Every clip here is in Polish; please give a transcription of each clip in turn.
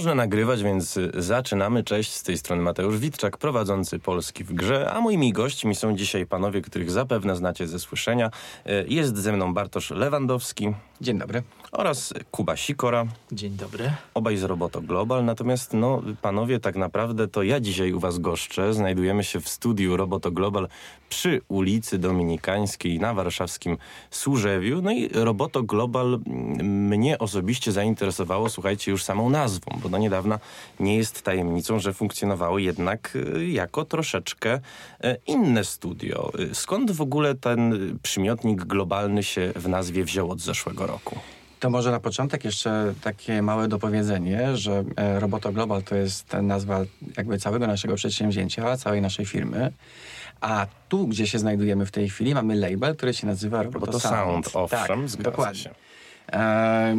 Można nagrywać, więc zaczynamy. Cześć, z tej strony Mateusz Witczak, prowadzący Polski w grze, a moimi gośćmi są dzisiaj panowie, których zapewne znacie ze słyszenia. Y, Jest ze mną Bartosz Lewandowski Dzień dobry. Oraz Kuba Sikora, Dzień dobry. obaj z Roboto Global. Natomiast, no, panowie, tak naprawdę to ja dzisiaj u was goszczę. Znajdujemy się w studiu Roboto Global przy ulicy Dominikańskiej na warszawskim Służewiu. No i Roboto Global mm, mnie osobiście zainteresowało, słuchajcie, już samą nazwą, bo do niedawna nie jest tajemnicą, że funkcjonowało jednak y, jako troszeczkę y, inne studio. Y, Skąd w ogóle ten przymiotnik globalny się w nazwie wziął od zeszłego roku? To może na początek jeszcze takie małe dopowiedzenie, że e, Roboto Global to jest nazwa jakby całego naszego przedsięwzięcia, całej naszej firmy. A tu, gdzie się znajdujemy w tej chwili, mamy label, który się nazywa Roboto, Roboto Sound, owszem, tak, zgadza dokładnie. się. E,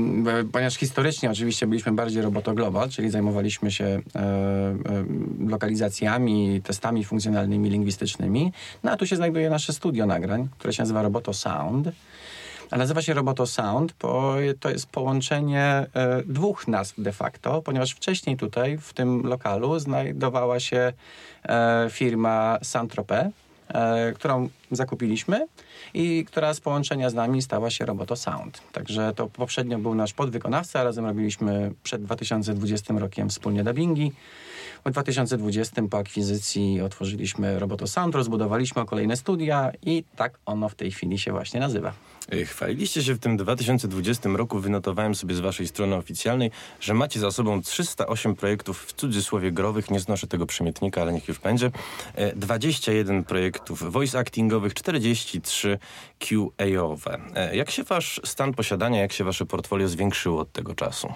ponieważ historycznie oczywiście byliśmy bardziej Roboto Global, czyli zajmowaliśmy się e, e, lokalizacjami, testami funkcjonalnymi, lingwistycznymi. No a tu się znajduje nasze studio nagrań, które się nazywa Roboto Sound. Nazywa się Roboto Sound, bo to jest połączenie e, dwóch nazw de facto, ponieważ wcześniej tutaj, w tym lokalu, znajdowała się e, firma Saint-Tropez, e, którą zakupiliśmy i która z połączenia z nami stała się Roboto Sound. Także to poprzednio był nasz podwykonawca, razem robiliśmy przed 2020 rokiem wspólnie dubbingi. W 2020 po akwizycji otworzyliśmy Roboto Sound, rozbudowaliśmy kolejne studia i tak ono w tej chwili się właśnie nazywa. Y, Chwaliliście się w tym 2020 roku, wynotowałem sobie z waszej strony oficjalnej, że macie za sobą 308 projektów w cudzysłowie growych, nie znoszę tego przymiotnika, ale niech już będzie, E, 21 projektów voice actingowych, 43 QA-owe. E, Jak się wasz stan posiadania, jak się wasze portfolio zwiększyło od tego czasu?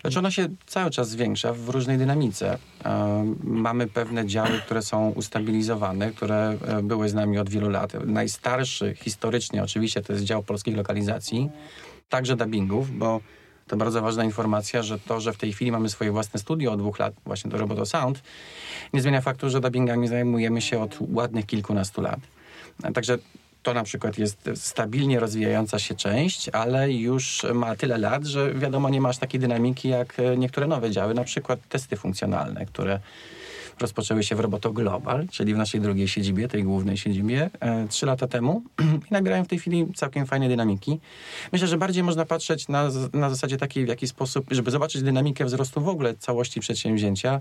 Znaczy ono się cały czas zwiększa w różnej dynamice. E, mamy pewne działy, które są ustabilizowane, które e, były z nami od wielu lat. Najstarszy historycznie oczywiście to jest dział polskich lokalizacji, także dubbingów, bo to bardzo ważna informacja, że to, że w tej chwili mamy swoje własne studio od dwóch lat, właśnie to Roboto Sound, nie zmienia faktu, że dubbingami zajmujemy się od ładnych kilkunastu lat. E, Także to na przykład jest stabilnie rozwijająca się część, ale już ma tyle lat, że wiadomo, nie masz takiej dynamiki jak niektóre nowe działy, na przykład testy funkcjonalne, które rozpoczęły się w Roboto Global, czyli w naszej drugiej siedzibie, tej głównej siedzibie, e, trzy lata temu i nabierają w tej chwili całkiem fajnej dynamiki. Myślę, że bardziej można patrzeć na, na zasadzie takiej, w jaki sposób, żeby zobaczyć dynamikę wzrostu w ogóle całości przedsięwzięcia,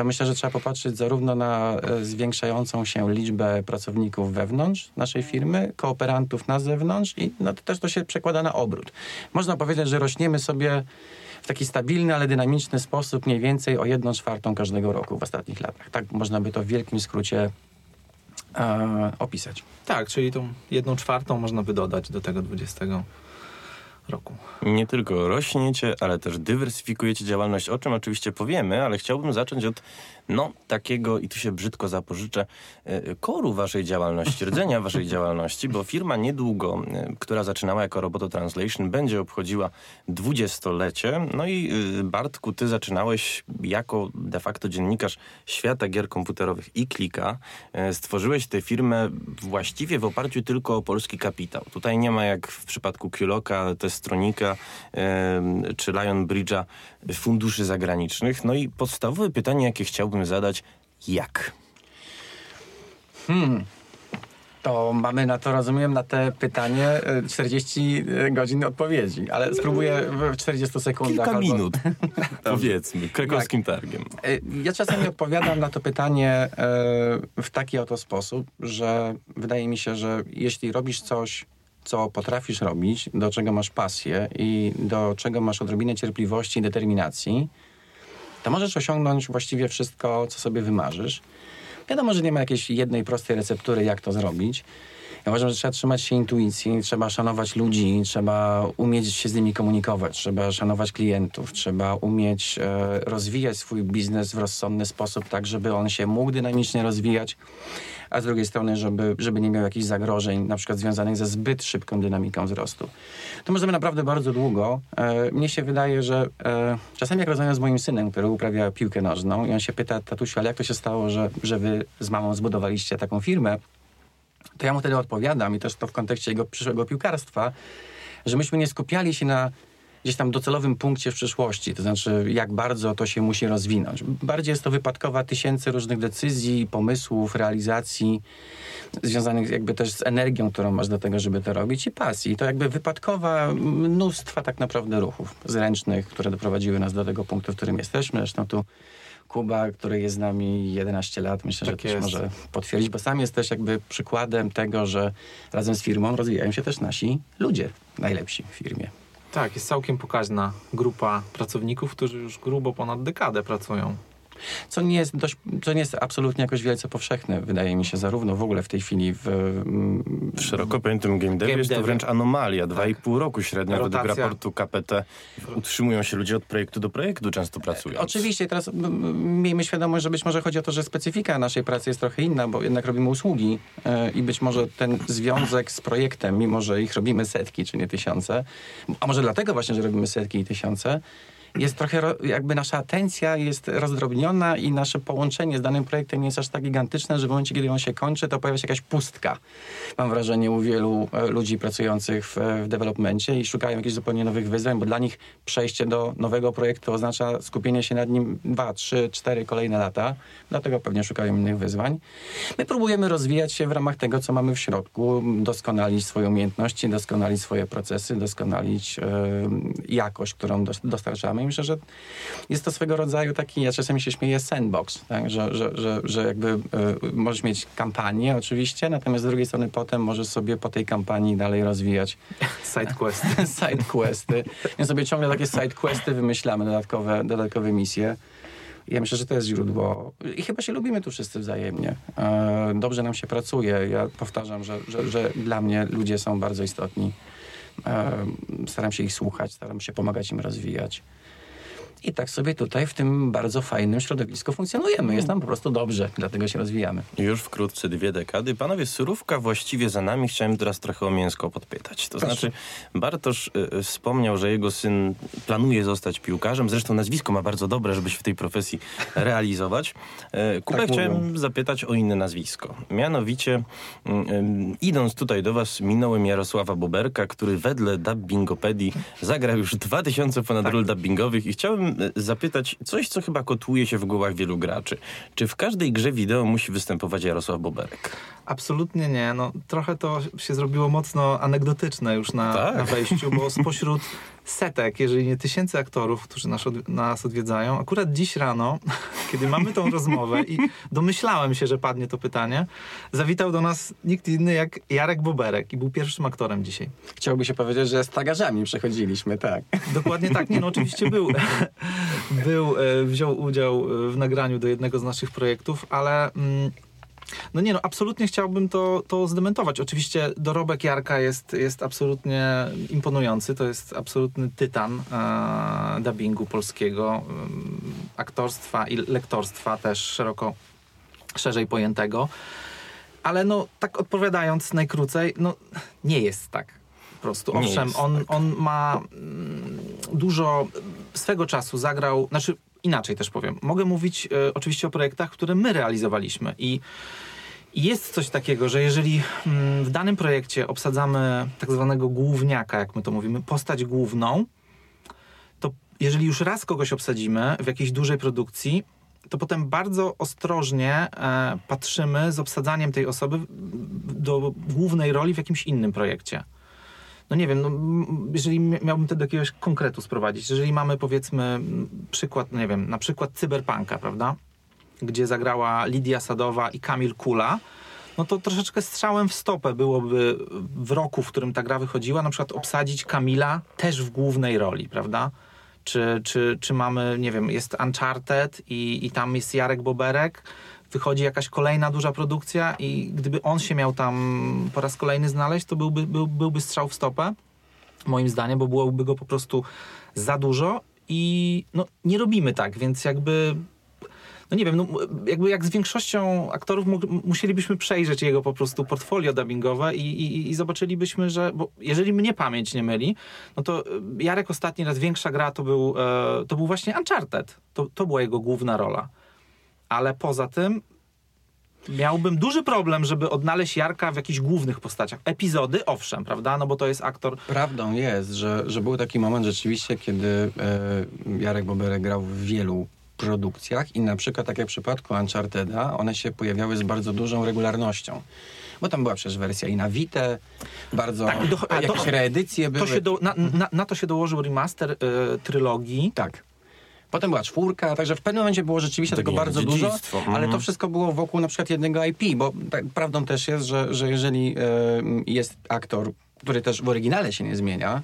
to myślę, że trzeba popatrzeć zarówno na e, zwiększającą się liczbę pracowników wewnątrz naszej firmy, kooperantów na zewnątrz i no, to też to się przekłada na obrót. Można powiedzieć, że rośniemy sobie w taki stabilny, ale dynamiczny sposób mniej więcej o jedną czwartą każdego roku w ostatnich latach. Tak można by to w wielkim skrócie e, opisać. Tak, czyli tą jedną czwartą można by dodać do tego 20 roku. Nie tylko rośniecie, ale też dywersyfikujecie działalność, o czym oczywiście powiemy, ale chciałbym zacząć od, no, takiego, i tu się brzydko zapożyczę, e, koru waszej działalności, rdzenia waszej działalności, bo firma niedługo, e, która zaczynała jako Roboto Translation, będzie obchodziła dwudziestolecie. No i e, Bartku, ty zaczynałeś jako de facto dziennikarz świata gier komputerowych i Klika. Stworzyłeś tę firmę właściwie w oparciu tylko o polski kapitał. Tutaj nie ma jak w przypadku Q-Locka, Testronika czy Lion Bridge'a funduszy zagranicznych. No i podstawowe pytanie, jakie chciałbym zadać, jak? To mamy na to, rozumiem, na te pytanie e, 40 godzin odpowiedzi, ale spróbuję w 40 sekundach. Kilka albo- minut, powiedzmy, krakowskim targiem. E, Ja czasami odpowiadam na to pytanie w taki oto sposób, że wydaje mi się, że jeśli robisz coś, co potrafisz robić, do czego masz pasję i do czego masz odrobinę cierpliwości i determinacji, to możesz osiągnąć właściwie wszystko, co sobie wymarzysz. Wiadomo, że nie ma jakiejś jednej prostej receptury, jak to zrobić. Ja uważam, że trzeba trzymać się intuicji, trzeba szanować ludzi, trzeba umieć się z nimi komunikować, trzeba szanować klientów, trzeba umieć e, rozwijać swój biznes w rozsądny sposób, tak żeby on się mógł dynamicznie rozwijać, a z drugiej strony, żeby, żeby nie miał jakichś zagrożeń, na przykład związanych ze zbyt szybką dynamiką wzrostu. To możemy naprawdę bardzo długo. E, mnie się wydaje, że e, czasami jak rozmawiam z moim synem, który uprawia piłkę nożną i on się pyta, tatusiu, ale jak to się stało, że, że wy z mamą zbudowaliście taką firmę, to ja mu wtedy odpowiadam i też to w kontekście jego przyszłego piłkarstwa, że myśmy nie skupiali się na gdzieś tam docelowym punkcie w przyszłości, to znaczy jak bardzo to się musi rozwinąć. Bardziej jest to wypadkowa tysięcy różnych decyzji, pomysłów, realizacji, związanych jakby też z energią, którą masz do tego, żeby to robić i pasji. To jakby wypadkowa mnóstwa tak naprawdę ruchów zręcznych, które doprowadziły nas do tego punktu, w którym jesteśmy. Zresztą tu Kuba, który jest z nami 11 lat, myślę, Tak że też jest. może potwierdzić, bo sam jest też jakby przykładem tego, że razem z firmą rozwijają się też nasi ludzie, najlepsi w firmie. Tak, jest całkiem pokaźna grupa pracowników, którzy już grubo ponad dekadę pracują. Co nie jest, dość, co nie jest absolutnie jakoś wielce powszechne, wydaje mi się, zarówno w ogóle w tej chwili w... mm, W szeroko pojętym game devie jest to wręcz anomalia. Dwa i pół roku średnio według Rotacja. raportu KPT utrzymują się ludzie od projektu do projektu, często pracując. Oczywiście, teraz miejmy świadomość, że być może chodzi o to, że specyfika naszej pracy jest trochę inna, bo jednak robimy usługi e, i być może ten związek z projektem, mimo że ich robimy setki, czy nie tysiące, a może dlatego właśnie, że robimy setki i tysiące, jest trochę, ro, jakby nasza atencja jest rozdrobniona i nasze połączenie z danym projektem nie jest aż tak gigantyczne, że w momencie, kiedy on się kończy, to pojawia się jakaś pustka. Mam wrażenie u wielu e, ludzi pracujących w, w developmencie i szukają jakichś zupełnie nowych wyzwań, bo dla nich przejście do nowego projektu oznacza skupienie się nad nim dwa, trzy, cztery kolejne lata. Dlatego pewnie szukają innych wyzwań. My próbujemy rozwijać się w ramach tego, co mamy w środku, doskonalić swoje umiejętności, doskonalić swoje procesy, doskonalić e, jakość, którą dos- dostarczamy. I myślę, że jest to swego rodzaju taki, ja czasami się śmieję, sandbox, tak? że, że, że, że jakby e, możesz mieć kampanię oczywiście, natomiast z drugiej strony potem możesz sobie po tej kampanii dalej rozwijać Side quest. side questy. My sobie ciągle takie side questy wymyślamy, dodatkowe, dodatkowe misje. Ja myślę, że to jest źródło. I chyba się lubimy tu wszyscy wzajemnie. E, Dobrze nam się pracuje. Ja powtarzam, że, że, że dla mnie ludzie są bardzo istotni. E, Staram się ich słuchać, staram się pomagać im rozwijać. I tak sobie tutaj w tym bardzo fajnym środowisku funkcjonujemy. Jest nam po prostu dobrze, dlatego się rozwijamy. Już wkrótce dwie dekady. Panowie, surówka właściwie za nami. Chciałem teraz trochę o mięsko podpytać. To Proszę. znaczy, Bartosz y, y, wspomniał, że jego syn planuje zostać piłkarzem. Zresztą nazwisko ma bardzo dobre, żeby się w tej profesji realizować. E, Kubę Tak chciałem mówią. zapytać o inne nazwisko. Mianowicie, ym, idąc tutaj do was, minąłem Jarosława Boberka, który wedle dubbingopedii zagrał już 2000 ponad ról dubbingowych i chciałem y, zapytać coś, co chyba kotłuje się w głowach wielu graczy. Czy w każdej grze wideo musi występować Jarosław Boberek? Absolutnie nie. No, trochę to się zrobiło mocno anegdotyczne już na, Tak. na wejściu, bo spośród setek, jeżeli nie tysięcy aktorów, którzy nas, od, nas odwiedzają, akurat dziś rano, kiedy mamy tą rozmowę i domyślałem się, że padnie to pytanie, zawitał do nas nikt inny jak Jarek Boberek i był pierwszym aktorem dzisiaj. Chciałoby się powiedzieć, że z tagarzami przechodziliśmy, tak. Dokładnie tak. Nie, no oczywiście był, był e, wziął udział w nagraniu do jednego z naszych projektów, ale mm, no nie no, absolutnie chciałbym to, to zdementować. Oczywiście dorobek Jarka jest, jest absolutnie imponujący. To jest absolutny tytan e, dubbingu polskiego, em, aktorstwa i lektorstwa też szeroko, szerzej pojętego. Ale no, tak odpowiadając najkrócej, no nie jest tak. Po prostu. Owszem, on, tak. on ma mm, dużo swego czasu zagrał, znaczy inaczej też powiem. Mogę mówić e, oczywiście o projektach, które my realizowaliśmy i jest coś takiego, że jeżeli mm, w danym projekcie obsadzamy tak zwanego główniaka, jak my to mówimy, postać główną, to jeżeli już raz kogoś obsadzimy w jakiejś dużej produkcji, to potem bardzo ostrożnie e, patrzymy z obsadzaniem tej osoby do głównej roli w jakimś innym projekcie. No nie wiem, no, jeżeli mia- miałbym to do jakiegoś konkretu sprowadzić, jeżeli mamy powiedzmy przykład, no nie wiem, na przykład cyberpunka, prawda? Gdzie zagrała Lidia Sadowa i Kamil Kula, no to troszeczkę strzałem w stopę byłoby w roku, w którym ta gra wychodziła, na przykład obsadzić Kamila też w głównej roli, prawda? Czy, czy, czy mamy, nie wiem, jest Uncharted i, i tam jest Jarek Boberek, wychodzi jakaś kolejna duża produkcja i gdyby on się miał tam po raz kolejny znaleźć, to byłby, był, byłby strzał w stopę, moim zdaniem, bo byłoby go po prostu za dużo i no, nie robimy tak, więc jakby no nie wiem, no, jakby jak z większością aktorów mu, musielibyśmy przejrzeć jego po prostu portfolio dubbingowe i, i, i zobaczylibyśmy, że, bo jeżeli mnie pamięć nie myli, no to y, Jarek ostatni raz większa gra to był, e, to był właśnie Uncharted. To, to była jego główna rola. Ale poza tym miałbym duży problem, żeby odnaleźć Jarka w jakichś głównych postaciach. Epizody, owszem, prawda? No bo to jest aktor. Prawdą jest, że, że był taki moment rzeczywiście, kiedy e, Jarek Boberek grał w wielu produkcjach i na przykład, tak jak w przypadku Uncharted'a, one się pojawiały z bardzo dużą regularnością. Bo tam była przecież wersja i na Vita, bardzo Tak, do- a to- jakieś reedycje były. To się do, na, na, na to się dołożył remaster y, trylogii. Tak. Potem była czwórka, także w pewnym momencie było rzeczywiście tego bardzo dużo, dziedzictwo, ale to mhm. wszystko było wokół na przykład jednego IP, bo tak, prawdą też jest, że, że jeżeli e, jest aktor, który też w oryginale się nie zmienia,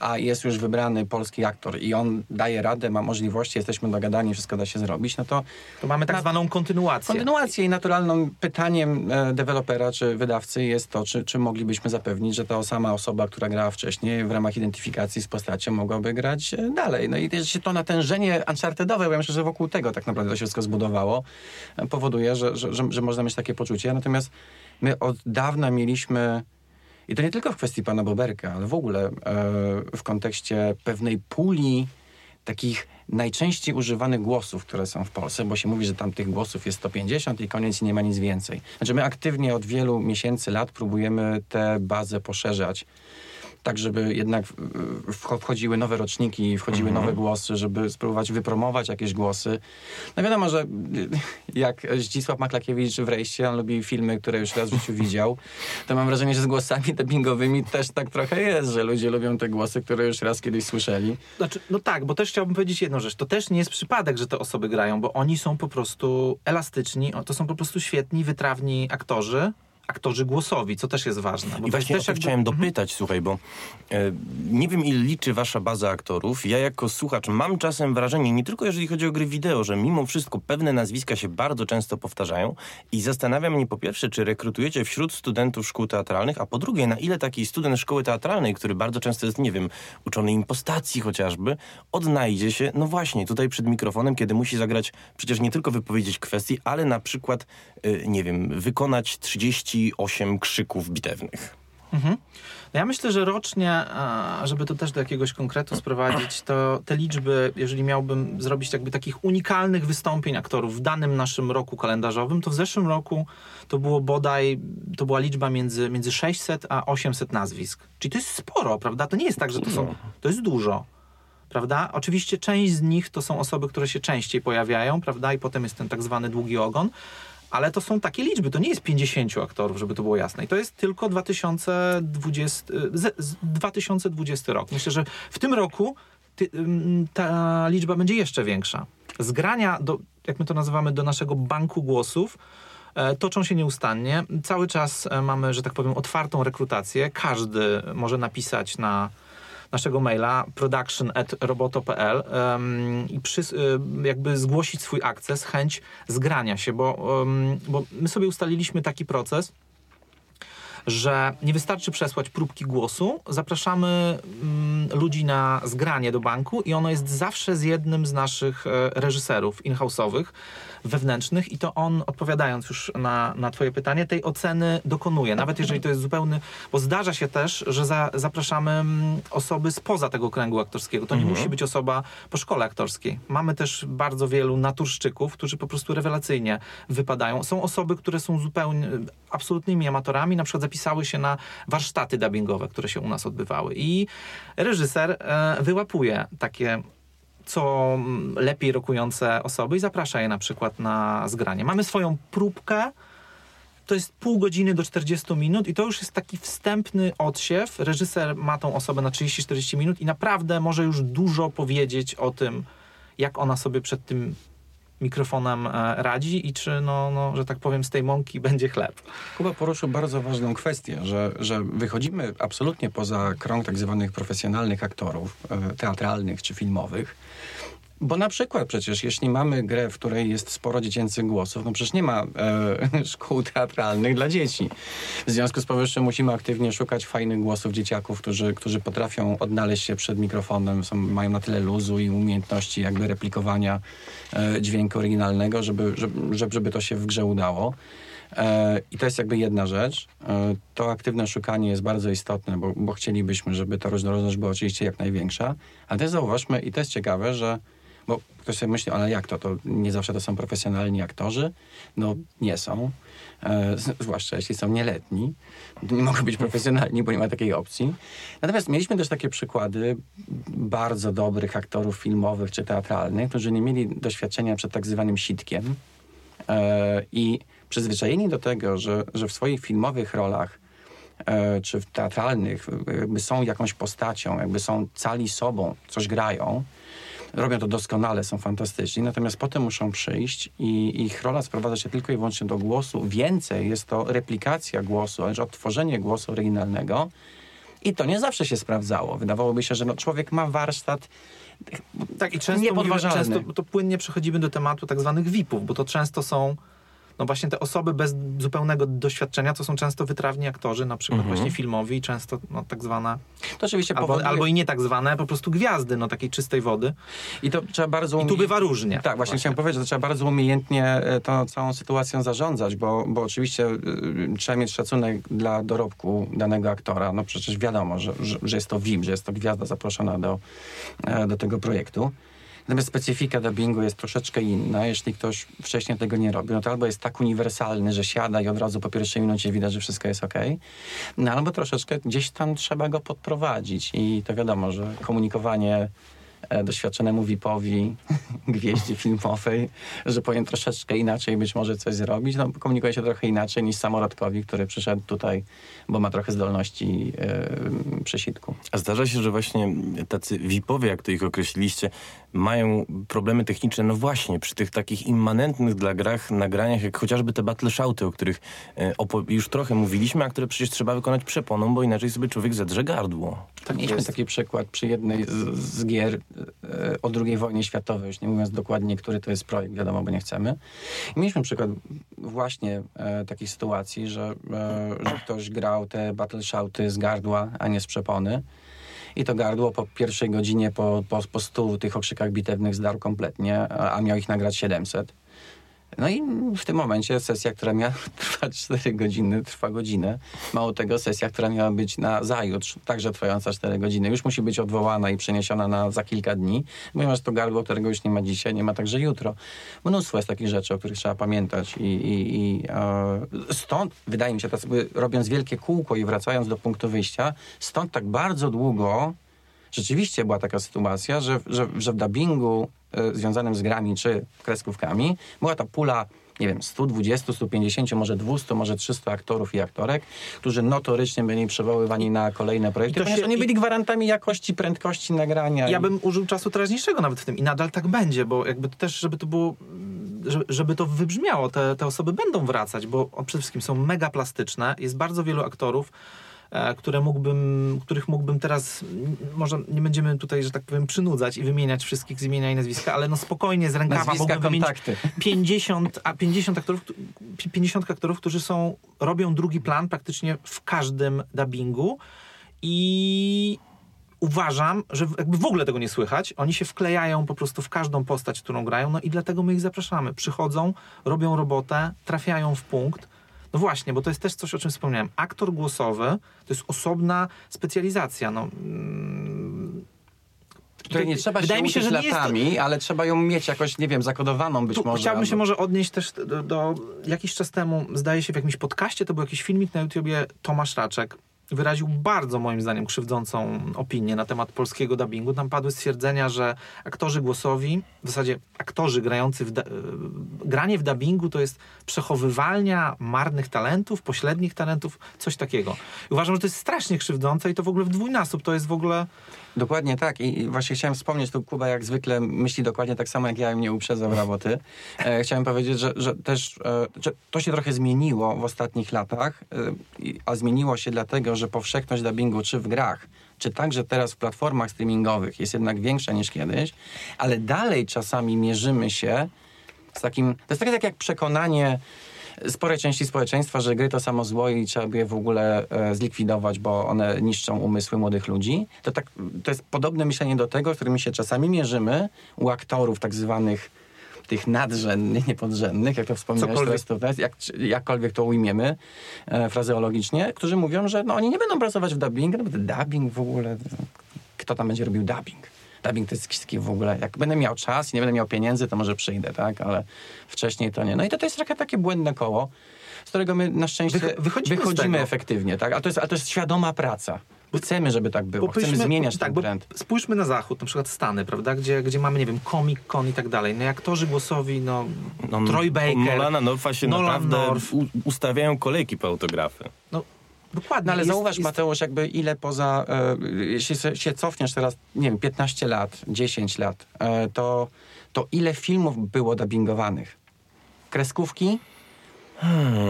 a jest już wybrany polski aktor i on daje radę, ma możliwości, jesteśmy dogadani, wszystko da się zrobić, no to To mamy tak Na- zwaną kontynuację. kontynuację i naturalnym pytaniem e, dewelopera czy wydawcy jest to, czy, czy moglibyśmy zapewnić, że ta sama osoba, która grała wcześniej w ramach identyfikacji z postacią mogłaby grać e, dalej. No i też się to natężenie unchartedowe, bo ja myślę, że wokół tego tak naprawdę to się wszystko zbudowało, e, powoduje, że, że, że, że można mieć takie poczucie. Natomiast my od dawna mieliśmy i to nie tylko w kwestii pana Boberka, ale w ogóle e, w kontekście pewnej puli takich najczęściej używanych głosów, które są w Polsce, bo się mówi, że tam tych głosów jest 150 i koniec nie ma nic więcej. Znaczy my aktywnie od wielu miesięcy, lat próbujemy tę bazę poszerzać, tak żeby jednak wchodziły nowe roczniki, wchodziły nowe głosy, żeby spróbować wypromować jakieś głosy. No wiadomo, że y, jak Zdzisław Maklakiewicz w rejście, on lubi filmy, które już raz w życiu widział, to mam wrażenie, że z głosami dubbingowymi też tak trochę jest, że ludzie lubią te głosy, które już raz kiedyś słyszeli. Znaczy, no tak, bo też chciałbym powiedzieć jedną rzecz. To też nie jest przypadek, że te osoby grają, bo oni są po prostu elastyczni, to są po prostu świetni, wytrawni aktorzy, aktorzy głosowi, co też jest ważne. I właśnie jest o też to jakby- chciałem dopytać, słuchaj, bo e, nie wiem, ile liczy wasza baza aktorów. Ja jako słuchacz mam czasem wrażenie, nie tylko jeżeli chodzi o gry wideo, że mimo wszystko pewne nazwiska się bardzo często powtarzają i zastanawia mnie po pierwsze, czy rekrutujecie wśród studentów szkół teatralnych, a po drugie, na ile taki student szkoły teatralnej, który bardzo często jest, nie wiem, uczony impostacji chociażby, odnajdzie się, no właśnie, tutaj przed mikrofonem, kiedy musi zagrać, przecież nie tylko wypowiedzieć kwestii, ale na przykład, e, nie wiem, wykonać 38 krzyków bitewnych. Mhm. No ja myślę, że rocznie, żeby to też do jakiegoś konkretu sprowadzić, to te liczby, jeżeli miałbym zrobić jakby takich unikalnych wystąpień aktorów w danym naszym roku kalendarzowym, to w zeszłym roku to było bodaj, to była liczba między, między 600 a 800 nazwisk. Czyli to jest sporo, prawda? To nie jest tak, że to są, to jest dużo. Prawda? Oczywiście część z nich to są osoby, które się częściej pojawiają, prawda? I potem jest ten tak zwany długi ogon. Ale to są takie liczby, to nie jest 50 aktorów, żeby to było jasne. I to jest tylko 2020, z, z 2020 rok. Myślę, że w tym roku ty, ta liczba będzie jeszcze większa. Zgrania, do, jak my to nazywamy, do naszego banku głosów e, toczą się nieustannie. Cały czas e, mamy, że tak powiem, otwartą rekrutację. Każdy może napisać na naszego maila production at roboto.pl em, i przys- y, jakby zgłosić swój akces, chęć zgrania się, bo, em, bo my sobie ustaliliśmy taki proces, że nie wystarczy przesłać próbki głosu, zapraszamy mm, ludzi na zgranie do banku i ono jest zawsze z jednym z naszych e, reżyserów in-house'owych, wewnętrznych i to on, odpowiadając już na, na twoje pytanie, tej oceny dokonuje, nawet jeżeli to jest zupełny, bo zdarza się też, że za, zapraszamy mm, osoby spoza tego kręgu aktorskiego. To nie musi być osoba po szkole aktorskiej. Mamy też bardzo wielu naturszczyków, którzy po prostu rewelacyjnie wypadają. Są osoby, które są zupełnie absolutnymi amatorami, na przykład zapisały się na warsztaty dubbingowe, które się u nas odbywały i reżyser e, wyłapuje takie co mm, lepiej rokujące osoby i zaprasza je na przykład na zgranie. Mamy swoją próbkę, to jest pół godziny do 40 minut i to już jest taki wstępny odsiew. Reżyser ma tą osobę na 30-40 minut i naprawdę może już dużo powiedzieć o tym, jak ona sobie przed tym mikrofonem e, radzi i czy, no, no, że tak powiem, z tej mąki będzie chleb. Kuba poruszył bardzo ważną kwestię, że, że wychodzimy absolutnie poza krąg tak zwanych profesjonalnych aktorów, e, teatralnych czy filmowych. Bo na przykład przecież, jeśli mamy grę, w której jest sporo dziecięcych głosów, no przecież nie ma e, szkół teatralnych dla dzieci. W związku z powyższym musimy aktywnie szukać fajnych głosów dzieciaków, którzy, którzy potrafią odnaleźć się przed mikrofonem, są, mają na tyle luzu i umiejętności jakby replikowania e, dźwięku oryginalnego, żeby, żeby, żeby, to się w grze udało. E, I to jest jakby jedna rzecz. E, To aktywne szukanie jest bardzo istotne, bo, bo chcielibyśmy, żeby ta różnorodność była oczywiście jak największa. Ale też zauważmy, i to jest ciekawe, że Bo ktoś sobie myśli, ale jak to? To nie zawsze to są profesjonalni aktorzy? No nie są. E, zwłaszcza jeśli są nieletni. Nie mogą być profesjonalni, bo nie ma takiej opcji. Natomiast mieliśmy też takie przykłady bardzo dobrych aktorów filmowych czy teatralnych, którzy nie mieli doświadczenia przed tak zwanym sitkiem e, i przyzwyczajeni do tego, że, że w swoich filmowych rolach e, czy w teatralnych jakby są jakąś postacią, jakby są cali sobą, coś grają, robią to doskonale, są fantastyczni, natomiast potem muszą przyjść i ich rola sprowadza się tylko i wyłącznie do głosu. Więcej jest to replikacja głosu, ale odtworzenie głosu oryginalnego i to nie zawsze się sprawdzało. Wydawałoby się, że no, człowiek ma warsztat Tak, i często, mówimy, często to płynnie przechodzimy do tematu tak zwanych VIP-ów, bo to często są no właśnie te osoby bez zupełnego doświadczenia, to są często wytrawni aktorzy, na przykład Mhm. właśnie filmowi, często no, tak zwane, to oczywiście albo, powoduje... albo i nie tak zwane, po prostu gwiazdy, no takiej czystej wody. I to trzeba bardzo I tu bywa różnie. Tak, właśnie, chciałem powiedzieć, że trzeba bardzo umiejętnie e, tą całą sytuacją zarządzać, bo, bo oczywiście y, trzeba mieć szacunek dla dorobku danego aktora. No przecież wiadomo, że, że, że jest to VIP, że jest to gwiazda zaproszona do, e, do tego projektu. Natomiast specyfika dubbingu jest troszeczkę inna. Jeśli ktoś wcześniej tego nie robi, no to albo jest tak uniwersalny, że siada i od razu po pierwszej minucie widać, że wszystko jest ok, no albo troszeczkę gdzieś tam trzeba go podprowadzić. I to wiadomo, że komunikowanie doświadczonemu VIP-owi, gwieździe filmowej, że powinien troszeczkę inaczej być może coś zrobić. No, komunikuje się trochę inaczej niż samorodkowi, który przyszedł tutaj, bo ma trochę zdolności e, przesitku. A zdarza się, że właśnie tacy VIP-owie, jak to ich określiliście, mają problemy techniczne, no właśnie, przy tych takich immanentnych dla grach nagraniach, jak chociażby te battle shouty, o których e, już trochę mówiliśmy, a które przecież trzeba wykonać przeponą, bo inaczej sobie człowiek zedrze gardło. Tak, mieliśmy jest. taki przykład przy jednej z, z gier e, o II wojnie światowej, już nie mówiąc dokładnie, który to jest projekt, wiadomo, bo nie chcemy. I mieliśmy przykład właśnie e, takiej sytuacji, że, e, że ktoś grał te battle shouty z gardła, a nie z przepony. I to gardło po pierwszej godzinie, po, po, po tych okrzykach bitewnych zdarł kompletnie, a miał ich nagrać 700. No i w tym momencie sesja, która miała trwać 4 godziny, trwa godzinę. Mało tego, sesja, która miała być na zajutrz, także trwająca 4 godziny, już musi być odwołana i przeniesiona na za kilka dni, ponieważ to gardło, którego już nie ma dzisiaj, nie ma także jutro. Mnóstwo jest takich rzeczy, o których trzeba pamiętać i, i, i e, stąd, wydaje mi się, tak robiąc wielkie kółko i wracając do punktu wyjścia, stąd tak bardzo długo rzeczywiście była taka sytuacja, że, że, że w dubbingu e, związanym z grami czy kreskówkami była ta pula nie wiem, 120, 150, może 200, może 300 aktorów i aktorek, którzy notorycznie byli przywoływani na kolejne projekty, to ponieważ się- oni byli gwarantami jakości, prędkości nagrania. Ja i- bym użył czasu teraźniejszego nawet w tym i nadal tak będzie, bo jakby to też, żeby to było, żeby, żeby to wybrzmiało, te, te osoby będą wracać, bo przede wszystkim są mega plastyczne, jest bardzo wielu aktorów, które mógłbym, których mógłbym teraz, może nie będziemy tutaj, że tak powiem, przynudzać i wymieniać wszystkich z imienia i nazwiska, ale no spokojnie z rękawa Nazwiska, mógłbym kontakty. 50, a 50 aktorów, któ- 50 aktorów, którzy są, robią drugi plan praktycznie w każdym dubbingu i uważam, że jakby w ogóle tego nie słychać. Oni się wklejają po prostu w każdą postać, którą grają, no i dlatego my ich zapraszamy. Przychodzą, robią robotę, trafiają w punkt. No właśnie, bo to jest też coś, o czym wspomniałem. Aktor głosowy to jest osobna specjalizacja. No, mm, której nie trzeba Wydaje się mi się, że nie jest latami, ale trzeba ją mieć jakoś, nie wiem, zakodowaną być Tu może. Chciałbym się albo- może odnieść też do, do jakiś czas temu, zdaje się w jakimś podcaście, to był jakiś filmik na YouTubie, Tomasz Raczek wyraził bardzo moim zdaniem krzywdzącą opinię na temat polskiego dubbingu. Tam padły stwierdzenia, że aktorzy głosowi, w zasadzie aktorzy grający w e, granie w dubbingu to jest przechowywalnia marnych talentów, pośrednich talentów, coś takiego. I uważam, że to jest strasznie krzywdzące i to w ogóle w dwójnasób, to jest w ogóle Dokładnie tak. I właśnie chciałem wspomnieć, tu Kuba jak zwykle myśli dokładnie tak samo jak ja i mnie uprzedzał roboty. E, chciałem powiedzieć, że, że też e, to się trochę zmieniło w ostatnich latach, e, a zmieniło się dlatego, że powszechność dubbingu czy w grach, czy także teraz w platformach streamingowych jest jednak większa niż kiedyś, ale dalej czasami mierzymy się z takim... To jest trochę tak jak przekonanie sporej części społeczeństwa, że gry to samo zło i trzeba by je w ogóle e, zlikwidować, bo one niszczą umysły młodych ludzi. To, tak, to jest podobne myślenie do tego, z którym się czasami mierzymy u aktorów tak zwanych tych nadrzędnych, niepodrzędnych, jak to wspomniałeś teraz tutaj, jak, jakkolwiek to ujmiemy e, frazeologicznie, którzy mówią, że no, oni nie będą pracować w dubbingu, no to dubbing w ogóle, kto tam będzie robił dubbing? Dubbing to jest kiski w ogóle. Jak będę miał czas i nie będę miał pieniędzy, to może przyjdę, tak? Ale wcześniej to nie. No i to, to jest trochę takie błędne koło, z którego my na szczęście Wych- wychodzimy wychodzimy efektywnie, tak? Ale to, jest, ale to jest świadoma praca. Chcemy, żeby tak było. Chcemy byśmy- zmieniać tak, ten trend. Spójrzmy na zachód, na przykład Stany, prawda, gdzie, gdzie mamy, nie wiem, Comic Con i tak dalej. No i aktorzy głosowi, no, No, Troy Baker, Nolana Norfa się Nolan naprawdę North. ustawiają kolejki po autografy. no dokładnie. Ale jest- zauważ, jest- Mateusz, jakby ile poza, e, jeśli się cofniesz teraz, nie wiem, 15 lat, 10 lat, e, to, to ile filmów było dubbingowanych? Kreskówki,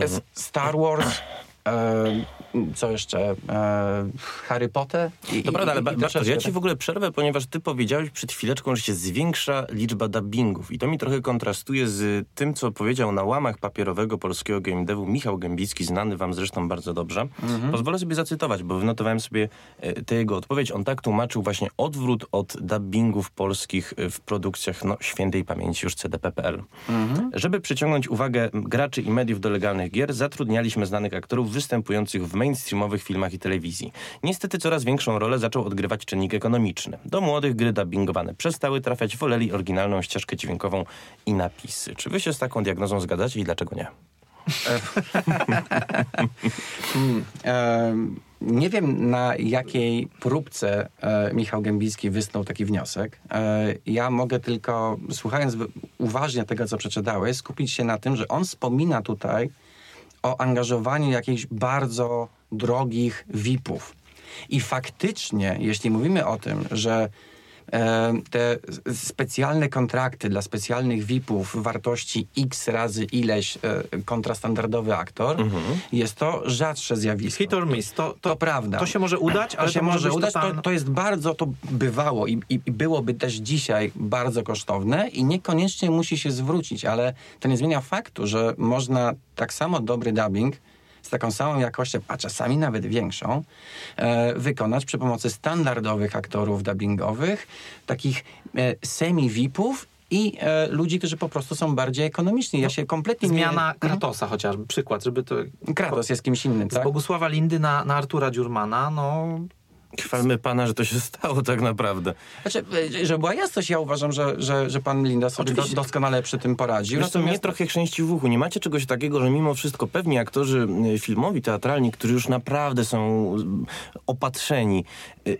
S- Star Wars, e, co jeszcze, e, Harry Potter? I, To prawda, ale i- i Bartosz, ja ci tak. w ogóle przerwę, ponieważ ty powiedziałeś przed chwileczką, że się zwiększa liczba dubbingów i to mi trochę kontrastuje z tym, co powiedział na łamach papierowego polskiego game devu Michał Gębicki, znany wam zresztą bardzo dobrze. Pozwolę sobie zacytować, bo wynotowałem sobie e, tę jego odpowiedź. On tak tłumaczył właśnie odwrót od dubbingów polskich e, w produkcjach no, świętej pamięci już CDP.pl. Żeby przyciągnąć uwagę graczy i mediów do legalnych gier, zatrudnialiśmy znanych aktorów występujących w mainstreamowych filmach i telewizji. Niestety coraz większą rolę zaczął odgrywać czynnik ekonomiczny. Do młodych gry dubbingowane przestały trafiać, woleli oryginalną ścieżkę dźwiękową i napisy. Czy wy się z taką diagnozą zgadzacie i dlaczego nie? E, nie wiem, na jakiej próbce e, Michał Gębicki wysnuł taki wniosek. E, ja mogę tylko, słuchając uważnie tego, co przeczytałeś, skupić się na tym, że on wspomina tutaj o angażowaniu jakichś bardzo drogich VIP-ów. I faktycznie, jeśli mówimy o tym, że e, te specjalne kontrakty dla specjalnych VIP-ów wartości x razy ileś e, kontra standardowy aktor, jest to rzadsze zjawisko. Hit or miss. To, to, To prawda. To się może udać, ale to się może może udać. To, to jest bardzo, to bywało i, i, byłoby też dzisiaj bardzo kosztowne i niekoniecznie musi się zwrócić, ale to nie zmienia faktu, że można tak samo dobry dubbing taką samą jakością, a czasami nawet większą, e, wykonać przy pomocy standardowych aktorów dubbingowych, takich e, semi-VIP-ów i e, ludzi, którzy po prostu są bardziej ekonomiczni. Ja się kompletnie Zmiana nie... Kratosa chociażby, przykład, żeby to... Kratos jest kimś innym, Z tak? Bogusława Lindy na, na Artura Dziurmana, no... Chwalmy pana, że to się stało tak naprawdę. Znaczy, e, żeby była jasność, ja uważam, że, że, że pan Linda sobie do, doskonale przy tym poradził. Wiesz co, mnie trochę chrzęści w uchu. Nie macie czegoś takiego, że mimo wszystko pewni aktorzy y, filmowi, teatralni, którzy już naprawdę są y, opatrzeni,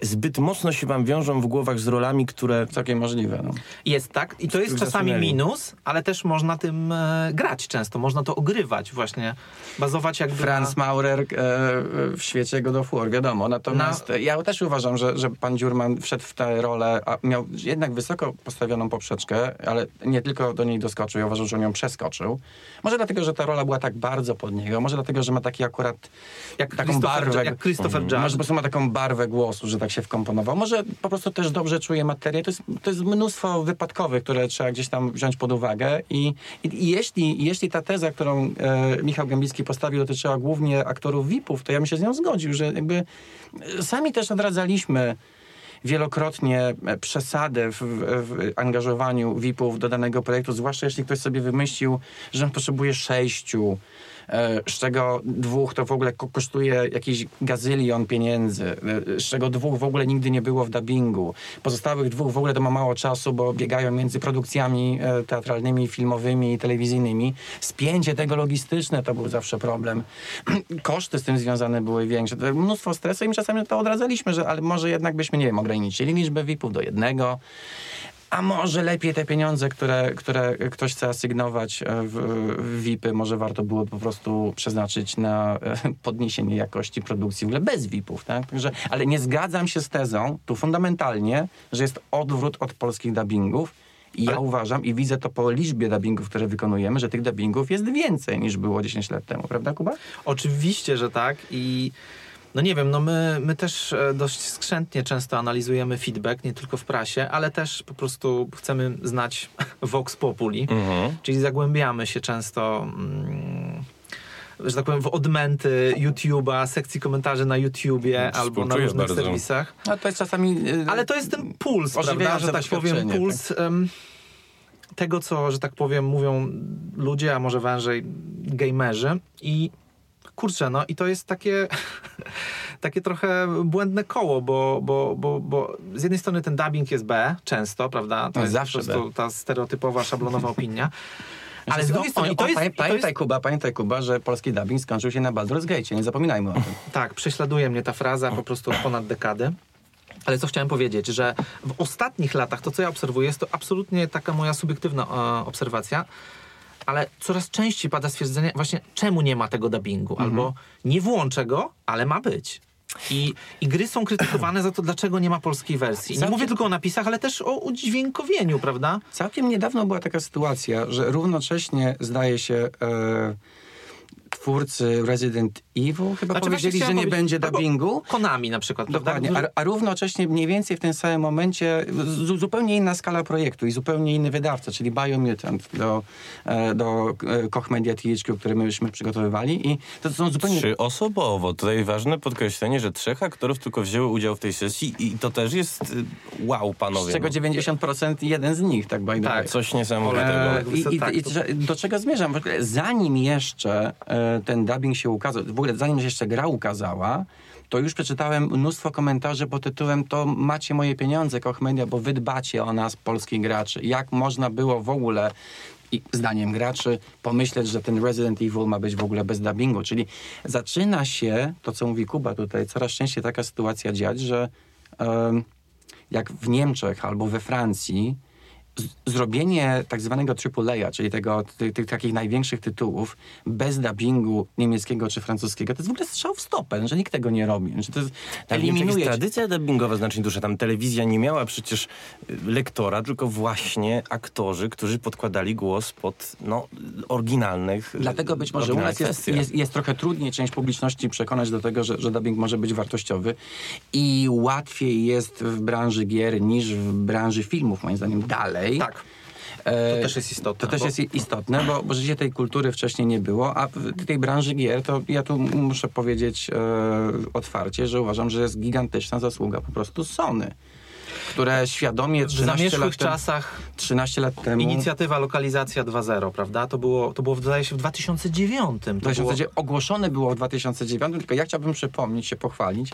zbyt mocno się wam wiążą w głowach z rolami, które... Całkiem możliwe. No. Jest tak i to jest czasami zasunęli. minus, ale też można tym e, grać często, można to ogrywać właśnie, bazować jakby Franz na... Maurer e, w świecie God of War, wiadomo. Natomiast ja też uważam, że, że pan Dziurman wszedł w tę rolę, a miał jednak wysoko postawioną poprzeczkę, ale nie tylko do niej doskoczył, ja uważam, że on ją przeskoczył. Może dlatego, że ta rola była tak bardzo pod niego, może dlatego, że ma taki akurat Jak taką barwę. jak Christopher Mhm. Może Judge. po prostu ma taką barwę głosu, że tak się wkomponował. Może po prostu też dobrze czuje materię. To jest, to jest mnóstwo wypadkowych, które trzeba gdzieś tam wziąć pod uwagę. I, i, i jeśli, jeśli ta teza, którą e, Michał Gębicki postawił, dotyczyła głównie aktorów VIP-ów, to ja bym się z nią zgodził, że jakby e, sami też odradzaliśmy wielokrotnie e, przesadę w, w, angażowaniu VIP-ów do danego projektu, zwłaszcza jeśli ktoś sobie wymyślił, że on potrzebuje sześciu, z czego dwóch to w ogóle ko- kosztuje jakiś gazylion pieniędzy, e, z czego dwóch w ogóle nigdy nie było w dubbingu. Pozostałych dwóch w ogóle to ma mało czasu, bo biegają między produkcjami e, teatralnymi, filmowymi i telewizyjnymi. Spięcie tego logistyczne to był zawsze problem. Koszty z tym związane były większe. To mnóstwo stresu i my czasami to odradzaliśmy, że ale może jednak byśmy, nie wiem, ograniczyli liczbę VIP-ów do jednego. A może lepiej te pieniądze, które, które ktoś chce asygnować e, w, w VIP-y, może warto było po prostu przeznaczyć na e, podniesienie jakości produkcji w ogóle bez VIP-ów, tak? Także, ale nie zgadzam się z tezą, tu fundamentalnie, że jest odwrót od polskich dubbingów. I ja Ale- uważam i widzę to po liczbie dubbingów, które wykonujemy, że tych dubbingów jest więcej niż było 10 lat temu, prawda Kuba? Oczywiście, że tak i no nie wiem, no my, my też e, dość skrzętnie często analizujemy feedback, nie tylko w prasie, ale też po prostu chcemy znać vox populi, Mhm. czyli zagłębiamy się często... Mm, że tak powiem, w odmęty YouTube'a, sekcji komentarzy na YouTubie albo na Współczuję różnych bardzo. serwisach. No to jest czasami... e, Ale to jest ten puls, prawda, że tak powiem, doświadczenie, puls em, tego, co, że tak powiem, mówią ludzie, a może wężej gamerzy i kurczę, no i to jest takie takie trochę błędne koło, bo, bo, bo, bo z jednej strony ten dubbing jest B, często, prawda? To No, jest zawsze po prostu B. ta stereotypowa, szablonowa opinia. Ale z drugiej strony, to jest, pamię- i to pamiętaj, jest, Kuba, pamiętaj, Kuba, że polski dubbing skończył się na Baldur's Gate, nie zapominajmy o tym. tak, prześladuje mnie ta fraza po prostu od ponad dekady. Ale co chciałem powiedzieć, że w ostatnich latach to, co ja obserwuję, jest to absolutnie taka moja subiektywna e, obserwacja, ale coraz częściej pada stwierdzenie właśnie, czemu nie ma tego dubbingu, albo nie włączę go, ale ma być. I, I gry są krytykowane za to, dlaczego nie ma polskiej wersji. I Nie Całkiem- mówię tylko o napisach, ale też o udźwiękowieniu, prawda? Całkiem niedawno była taka sytuacja, że równocześnie zdaje się e, twórcy Resident Evil chyba Znaczy, powiedzieli, że nie powiedzieć- będzie dubbingu. Konami na przykład, prawda? Dokładnie, Którzy- a, a równocześnie mniej więcej w tym samym momencie z, zupełnie inna skala projektu i zupełnie inny wydawca, czyli Biomutant do, e, do e, Koch Media THQ, który myśmy przygotowywali i to są zupełnie... Trzyosobowo. Tutaj ważne podkreślenie, że trzech aktorów tylko wzięło udział w tej sesji i to też jest y, wow, panowie. Z czego no. 90% jeden z nich, tak by the Tak. Coś niesamowitego. E, I, i, Tak, i, do czego zmierzam? Zanim jeszcze e, ten dubbing się ukazał, w ogóle zanim się jeszcze gra ukazała, to już przeczytałem mnóstwo komentarzy pod tytułem to macie moje pieniądze, Koch Media, bo wy dbacie o nas, polskich graczy. Jak można było w ogóle i zdaniem graczy pomyśleć, że ten Resident Evil ma być w ogóle bez dubbingu. Czyli zaczyna się, to co mówi Kuba tutaj, coraz częściej taka sytuacja dziać, że jak w Niemczech albo we Francji zrobienie tak zwanego AAA, czyli tego, tych, tych takich największych tytułów bez dubbingu niemieckiego czy francuskiego, to jest w ogóle strzał w stopę, że nikt tego nie robi. Że to jest, eliminuje... tradycja dubbingowa znacznie dłuższa. Tam telewizja nie miała przecież y, lektora, tylko właśnie aktorzy, którzy podkładali głos pod no, oryginalnych Dlatego być może u nas jest, jest, jest trochę trudniej część publiczności przekonać do tego, że, że dubbing może być wartościowy i łatwiej jest w branży gier niż w branży filmów, moim zdaniem, dalej. Tak. E, To też jest istotne, To też bo- jest istotne, bo, bo życie tej kultury wcześniej nie było, a tej branży gier to ja tu muszę powiedzieć e, otwarcie, że uważam, że jest gigantyczna zasługa po prostu Sony, które świadomie W 13 zamierzchłych lat, czasach 13 lat temu... inicjatywa Lokalizacja 2.0, prawda? To było, to było wydaje się w 2009. To było, 2009, ogłoszone było w 2009, tylko ja chciałbym przypomnieć, się pochwalić,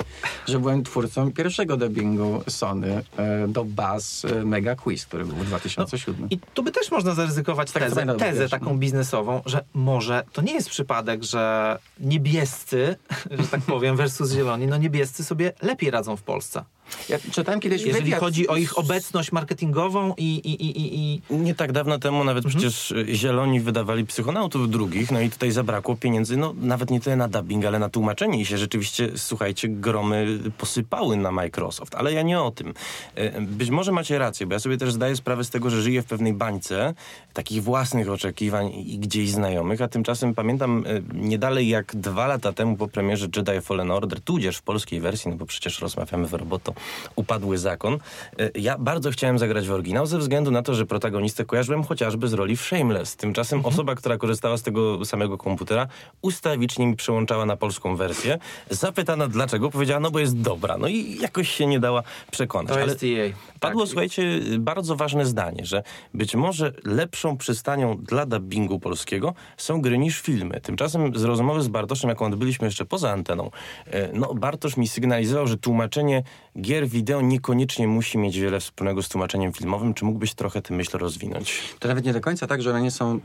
że byłem twórcą pierwszego dubbingu Sony e, do Bass e, Mega Quiz, który był w 2007. I tu by też można zaryzykować Tak, tezę, tezę taką biznesową, że może to nie jest przypadek, że niebiescy, że tak powiem, versus zieloni, no niebiescy sobie lepiej radzą w Polsce. Ja czytałem kiedyś Jeżeli wywiad chodzi o ich obecność marketingową i, i, i, i, i Nie tak dawno temu nawet Mhm. przecież y, Zieloni wydawali psychonautów drugich, no i tutaj zabrakło pieniędzy, no nawet nie tyle na dubbing, ale na tłumaczenie i się rzeczywiście, słuchajcie, gromy posypały na Microsoft. Ale ja nie o tym. Y, Być może macie rację, bo ja sobie też zdaję sprawę z tego, że żyję w pewnej bańce takich własnych oczekiwań i gdzieś znajomych, a tymczasem pamiętam y, nie dalej jak dwa lata temu po premierze Jedi Fallen Order, tudzież w polskiej wersji, no bo przecież rozmawiamy w roboto, upadły zakon. Y, Ja bardzo chciałem zagrać w oryginał ze względu na to, że protagonistę kojarzyłem chociażby z roli w Shameless. Tymczasem Mhm. osoba, która korzystała z tego samego komputera, ustawicznie mi przełączała na polską wersję. Zapytana dlaczego, powiedziała, no bo jest dobra. No i jakoś się nie dała przekonać. to jest EA. Padło, Tak. słuchajcie, bardzo ważne zdanie, że być może lepszą przystanią dla dubbingu polskiego są gry niż filmy. Tymczasem z rozmowy z Bartoszem, jaką odbyliśmy jeszcze poza anteną, e, no Bartosz mi sygnalizował, że tłumaczenie gier wideo niekoniecznie musi mieć wiele wspólnego z tłumaczeniem filmowym. Czy mógłbyś trochę tę myśl rozwinąć? To nawet nie do końca tak, że one nie są y,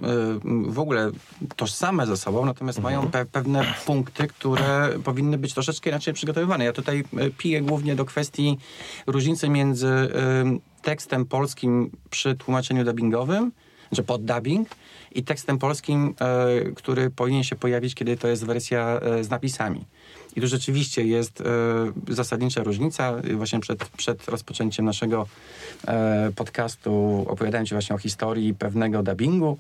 w ogóle tożsame ze sobą, natomiast Mhm. mają pe pewne punkty, które powinny być troszeczkę inaczej przygotowywane. Ja tutaj y, piję głównie do kwestii różnicy między y, tekstem polskim przy tłumaczeniu dubbingowym, że pod dubbing, i tekstem polskim, y, który powinien się pojawić, kiedy to jest wersja y, z napisami. I tu rzeczywiście jest e, zasadnicza różnica. Właśnie przed, przed rozpoczęciem naszego e, podcastu opowiadałem Ci właśnie o historii pewnego dubbingu,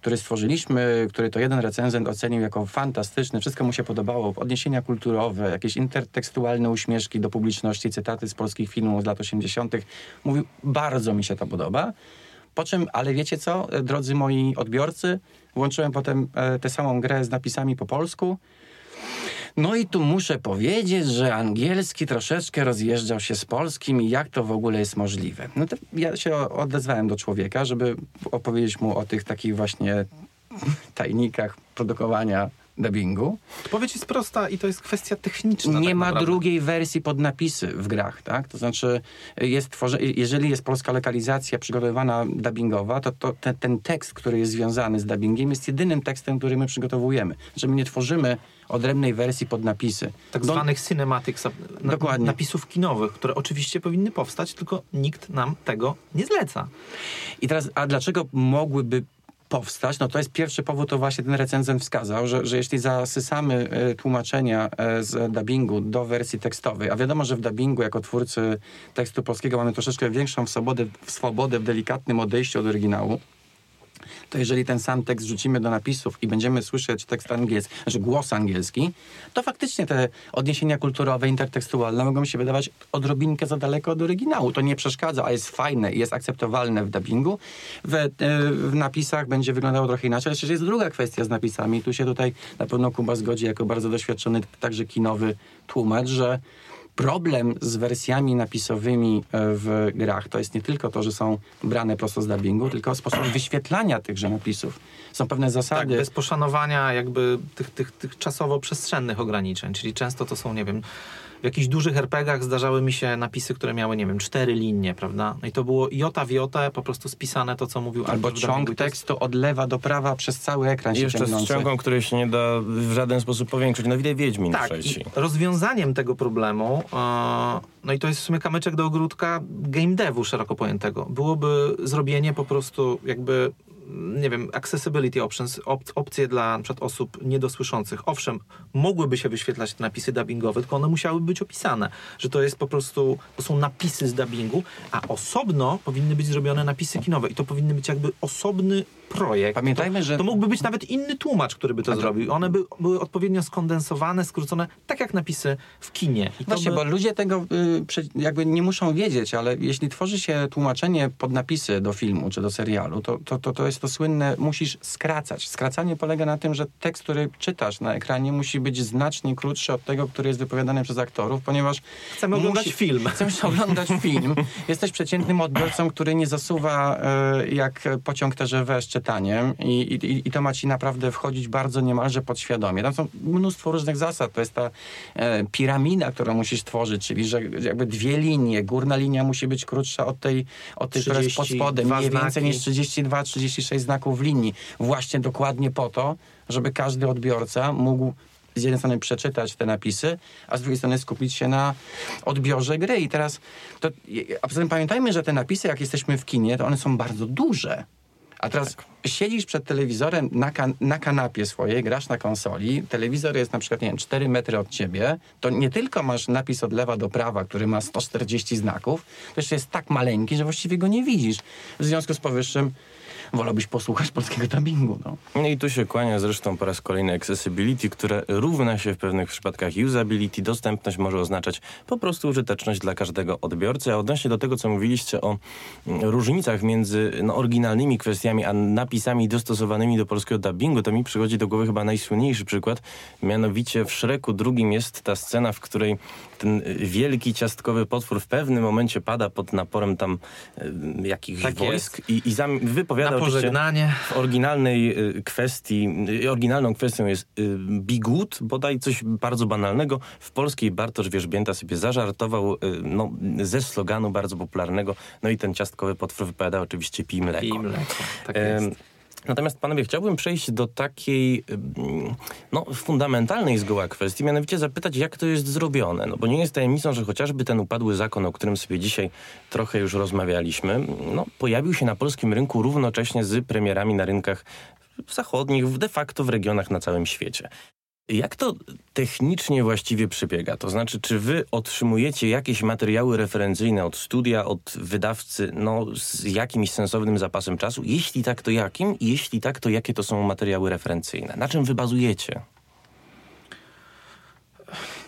który stworzyliśmy, który to jeden recenzent ocenił jako fantastyczny. Wszystko mu się podobało. Odniesienia kulturowe, jakieś intertekstualne uśmieszki do publiczności, cytaty z polskich filmów z lat 80. Mówił, bardzo mi się to podoba. Po czym, ale wiecie co, e, drodzy moi odbiorcy, włączyłem potem e, tę samą grę z napisami po polsku. No i tu muszę powiedzieć, że angielski troszeczkę rozjeżdżał się z polskim i jak to w ogóle jest możliwe. No to ja się odezwałem do człowieka, żeby opowiedzieć mu o tych takich właśnie tajnikach produkowania dubbingu. Odpowiedź jest prosta i to jest kwestia techniczna. Nie tak ma drugiej wersji pod napisy w grach, tak? To znaczy, jest tworze, jeżeli jest polska lokalizacja przygotowywana dubbingowa, to, to te, ten tekst, który jest związany z dubbingiem, jest jedynym tekstem, który my przygotowujemy. Że my nie tworzymy odrębnej wersji pod napisy. Tak Do- zwanych cinematics, na, Dokładnie. napisów kinowych, które oczywiście powinny powstać, tylko nikt nam tego nie zleca. I teraz, a dlaczego mogłyby powstać? No to jest pierwszy powód, to właśnie ten recenzent wskazał, że, że jeśli zasysamy e, tłumaczenia e, z dubbingu do wersji tekstowej, a wiadomo, że w dubbingu jako twórcy tekstu polskiego mamy troszeczkę większą swobodę, swobodę w delikatnym odejściu od oryginału, to jeżeli ten sam tekst rzucimy do napisów i będziemy słyszeć tekst angielski, znaczy głos angielski, to faktycznie te odniesienia kulturowe, intertekstualne mogą się wydawać odrobinkę za daleko od oryginału. To nie przeszkadza, a jest fajne i jest akceptowalne w dubbingu. W, e, w napisach będzie wyglądało trochę inaczej. Jeszcze jest druga kwestia z napisami. Tu się tutaj na pewno Kuba zgodzi jako bardzo doświadczony także kinowy tłumacz, że problem z wersjami napisowymi e, w grach to jest nie tylko to, że są brane prosto z dubbingu, tylko sposób wyświetlania tychże napisów. Są pewne Tak, zasady. bez poszanowania jakby tych, tych, tych czasowo-przestrzennych ograniczeń, czyli często to są, nie wiem, w jakichś dużych RPGach zdarzały mi się napisy, które miały, nie wiem, cztery linie, prawda? No i to było jota w jotę, po prostu spisane to, co mówił Albo ciąg tekstu od lewa do prawa przez cały ekran I się jeszcze z ciągnący. ściągą, której się nie da w żaden sposób powiększyć. No widać Wiedźmin Tak, trzeci. rozwiązaniem tego problemu, e, no i to jest w sumie kamyczek do ogródka game devu szeroko pojętego, byłoby zrobienie po prostu jakby, nie wiem, accessibility options, op opcje dla przykład osób niedosłyszących. Owszem, mogłyby się wyświetlać te napisy dubbingowe, tylko one musiały być opisane, że to jest po prostu, to są napisy z dubbingu, a osobno powinny być zrobione napisy kinowe i to powinny być jakby osobny projekt. Pamiętajmy, to, że- To mógłby być nawet inny tłumacz, który by to to- zrobił. One by były odpowiednio skondensowane, skrócone, tak jak napisy w kinie. I Właśnie, by... bo ludzie tego y, jakby nie muszą wiedzieć, ale jeśli tworzy się tłumaczenie pod napisy do filmu czy do serialu, to, to, to, to jest to słynne, musisz skracać. Skracanie polega na tym, że tekst, który czytasz na ekranie musi być znacznie krótszy od tego, który jest wypowiadany przez aktorów, ponieważ Chcemy oglądać film. Chcesz oglądać film. Jesteś przeciętnym odbiorcą, który nie zasuwa e, jak pociąg TGV z czytaniem i, i, i to ma ci naprawdę wchodzić bardzo niemalże podświadomie. Tam są mnóstwo różnych zasad. To jest ta e, piramida, którą musisz tworzyć, czyli że jakby dwie linie. Górna linia musi być krótsza od tej, od tej która jest pod 32 spodem. Nie więcej niż 32-36 znaków w linii. Właśnie dokładnie po to, żeby każdy odbiorca mógł z jednej strony przeczytać te napisy, a z drugiej strony skupić się na odbiorze gry. I teraz, to, a poza tym pamiętajmy, że te napisy, jak jesteśmy w kinie, to one są bardzo duże. A teraz siedzisz przed telewizorem na, kan- na kanapie swojej, grasz na konsoli, telewizor jest na przykład, nie wiem, 4 metry od ciebie, to nie tylko masz napis od lewa do prawa, który ma 140 znaków, to jeszcze jest tak maleńki, że właściwie go nie widzisz. W związku z powyższym wolałbyś posłuchać polskiego dubbingu. No. No i tu się kłania zresztą po raz kolejny accessibility, które równa się w pewnych przypadkach usability. Dostępność może oznaczać po prostu użyteczność dla każdego odbiorcy. A odnośnie do tego, co mówiliście o mm, różnicach między no, oryginalnymi kwestiami, a napisami dostosowanymi do polskiego dubbingu, to mi przychodzi do głowy chyba najsłynniejszy przykład. Mianowicie w Szreku drugim jest ta scena, w której ten y, wielki ciastkowy potwór w pewnym momencie pada pod naporem tam y, jakichś Tak wojsk i, i zam, wypowiada pożegnanie. w oryginalnej y, kwestii, y, oryginalną kwestią jest y, good, bodaj coś bardzo banalnego. W polskiej Bartosz Wierzbięta sobie zażartował no, ze sloganu bardzo popularnego, no i ten ciastkowy potwór wypowiada oczywiście pij mleko. I mleko. Tak jest. Natomiast panowie, chciałbym przejść do takiej no, fundamentalnej zgoła kwestii, mianowicie zapytać, jak to jest zrobione. No bo nie jest tajemnicą, że chociażby ten upadły zakon, o którym sobie dzisiaj trochę już rozmawialiśmy, no, pojawił się na polskim rynku równocześnie z premierami na rynkach zachodnich, de facto w regionach na całym świecie. Jak to technicznie właściwie przebiega? To znaczy, czy wy otrzymujecie jakieś materiały referencyjne od studia, od wydawcy, no z jakimś sensownym zapasem czasu? Jeśli tak, to jakim? I jeśli tak, to jakie to są materiały referencyjne? Na czym wy bazujecie?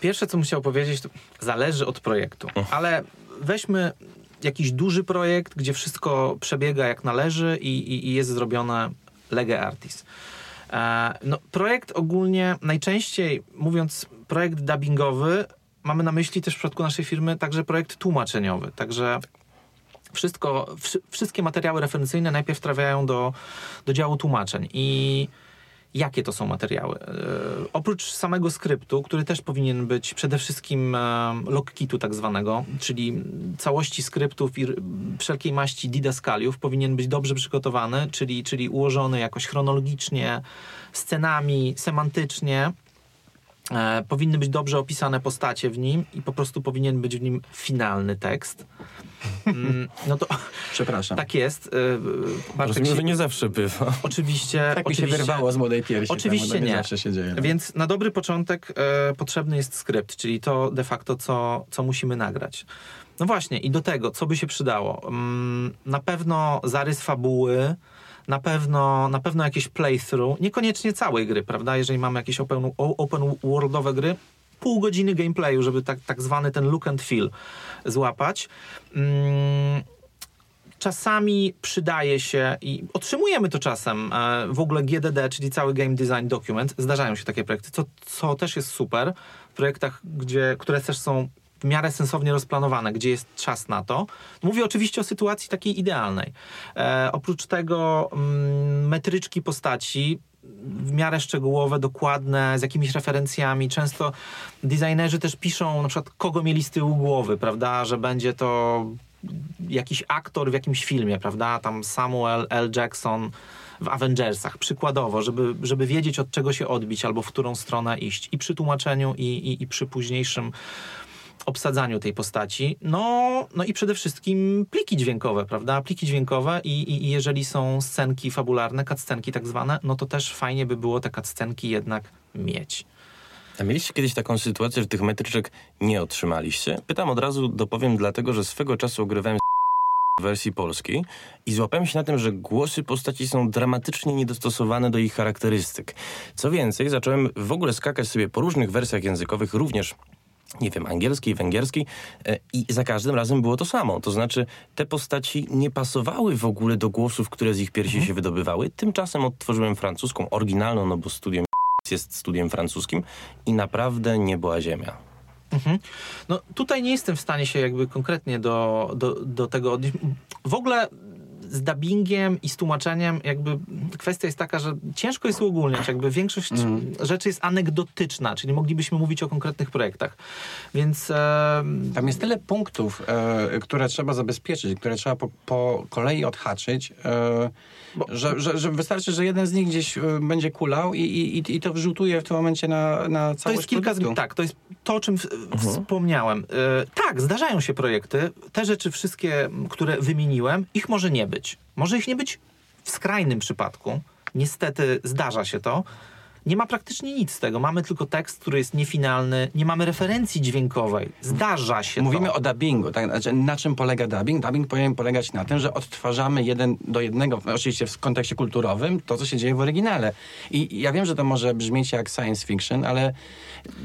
Pierwsze, co musiał powiedzieć, to zależy od projektu. Ale weźmy jakiś duży projekt, gdzie wszystko przebiega jak należy i, i, i jest zrobione lege artis. E, no, projekt ogólnie, najczęściej mówiąc projekt dubbingowy, mamy na myśli też w przypadku naszej firmy także projekt tłumaczeniowy. Także wszystko, wszy- wszystkie materiały referencyjne najpierw trafiają do, do działu tłumaczeń i Jakie to są materiały? E, oprócz samego skryptu, który też powinien być przede wszystkim e, logkitu tak zwanego, czyli całości skryptów i wszelkiej maści didaskaliów powinien być dobrze przygotowany, czyli, czyli ułożony jakoś chronologicznie, scenami, semantycznie. E, powinny być dobrze opisane postacie w nim i po prostu powinien być w nim finalny tekst. Mm, no to Przepraszam. tak jest. E, Bartek Rozumiem, się- że nie zawsze bywa. Oczywiście. Tak mi się oczywiście, wyrwało z młodej piersi. Oczywiście tak, nie. zawsze się dzieje. Więc na dobry początek e, potrzebny jest skrypt, czyli to de facto, co, co musimy nagrać. No właśnie, i do tego, co by się przydało? Mm, na pewno zarys fabuły, na pewno, na pewno jakieś playthrough, niekoniecznie całej gry, prawda? Jeżeli mamy jakieś open, open worldowe gry, pół godziny gameplayu, żeby tak, tak zwany ten look and feel złapać. Mm, czasami przydaje się i otrzymujemy to czasem e, w ogóle GDD, czyli cały Game Design Document. Zdarzają się takie projekty, co, co też jest super w projektach, gdzie, które też są w miarę sensownie rozplanowane, gdzie jest czas na to. Mówię oczywiście o sytuacji takiej idealnej. E, oprócz tego mm, metryczki postaci w miarę szczegółowe, dokładne, z jakimiś referencjami. Często designerzy też piszą na przykład, kogo mieli z tyłu głowy, prawda, że będzie to jakiś aktor w jakimś filmie, prawda, tam Samuel L. Jackson w Avengersach, przykładowo, żeby, żeby wiedzieć od czego się odbić albo w którą stronę iść i przy tłumaczeniu i, i, i przy późniejszym obsadzaniu tej postaci. No, no i przede wszystkim pliki dźwiękowe, prawda? Pliki dźwiękowe i, i, jeżeli są scenki fabularne, cutscenki tak zwane, no to też fajnie by było te cutscenki jednak mieć. A mieliście kiedyś taką sytuację, że tych metryczek nie otrzymaliście? Pytam od razu, dopowiem dlatego, że swego czasu ogrywałem w wersji polskiej i złapałem się na tym, że głosy postaci są dramatycznie niedostosowane do ich charakterystyk. Co więcej, zacząłem w ogóle skakać sobie po różnych wersjach językowych, również nie wiem, angielskiej, węgierskiej i za każdym razem było to samo. To znaczy, te postaci nie pasowały w ogóle do głosów, które z ich piersi się wydobywały. Tymczasem odtworzyłem francuską, oryginalną, no bo studiem jest studiem francuskim i naprawdę nie była ziemia. Mhm. No tutaj nie jestem w stanie się jakby konkretnie do, do, do tego odnieść. W ogóle z dubbingiem i z tłumaczeniem jakby kwestia jest taka, że ciężko jest uogólniać, jakby większość rzeczy jest anegdotyczna, czyli moglibyśmy mówić o konkretnych projektach. Więc e, Tam jest tyle punktów, e, które trzeba zabezpieczyć, które trzeba po, po kolei odhaczyć, e, że, że, że wystarczy, że jeden z nich gdzieś e, będzie kulał i, i, i- to wrzutuje w tym momencie na, na To całość jest kilka produktu. Tak, to jest to, o czym w, wspomniałem. E, tak, zdarzają się projekty. Te rzeczy wszystkie, które wymieniłem, ich może nie być. Może ich nie być w skrajnym przypadku. Niestety zdarza się to. Nie ma praktycznie nic z tego. Mamy tylko tekst, który jest niefinalny. Nie mamy referencji dźwiękowej. Zdarza się Mówimy to. o dubbingu. Tak? Znaczy, na czym polega dubbing? Dubbing powinien polegać na tym, że odtwarzamy jeden do jednego, oczywiście w kontekście kulturowym, to, co się dzieje w oryginale. I ja wiem, że to może brzmieć jak science fiction, ale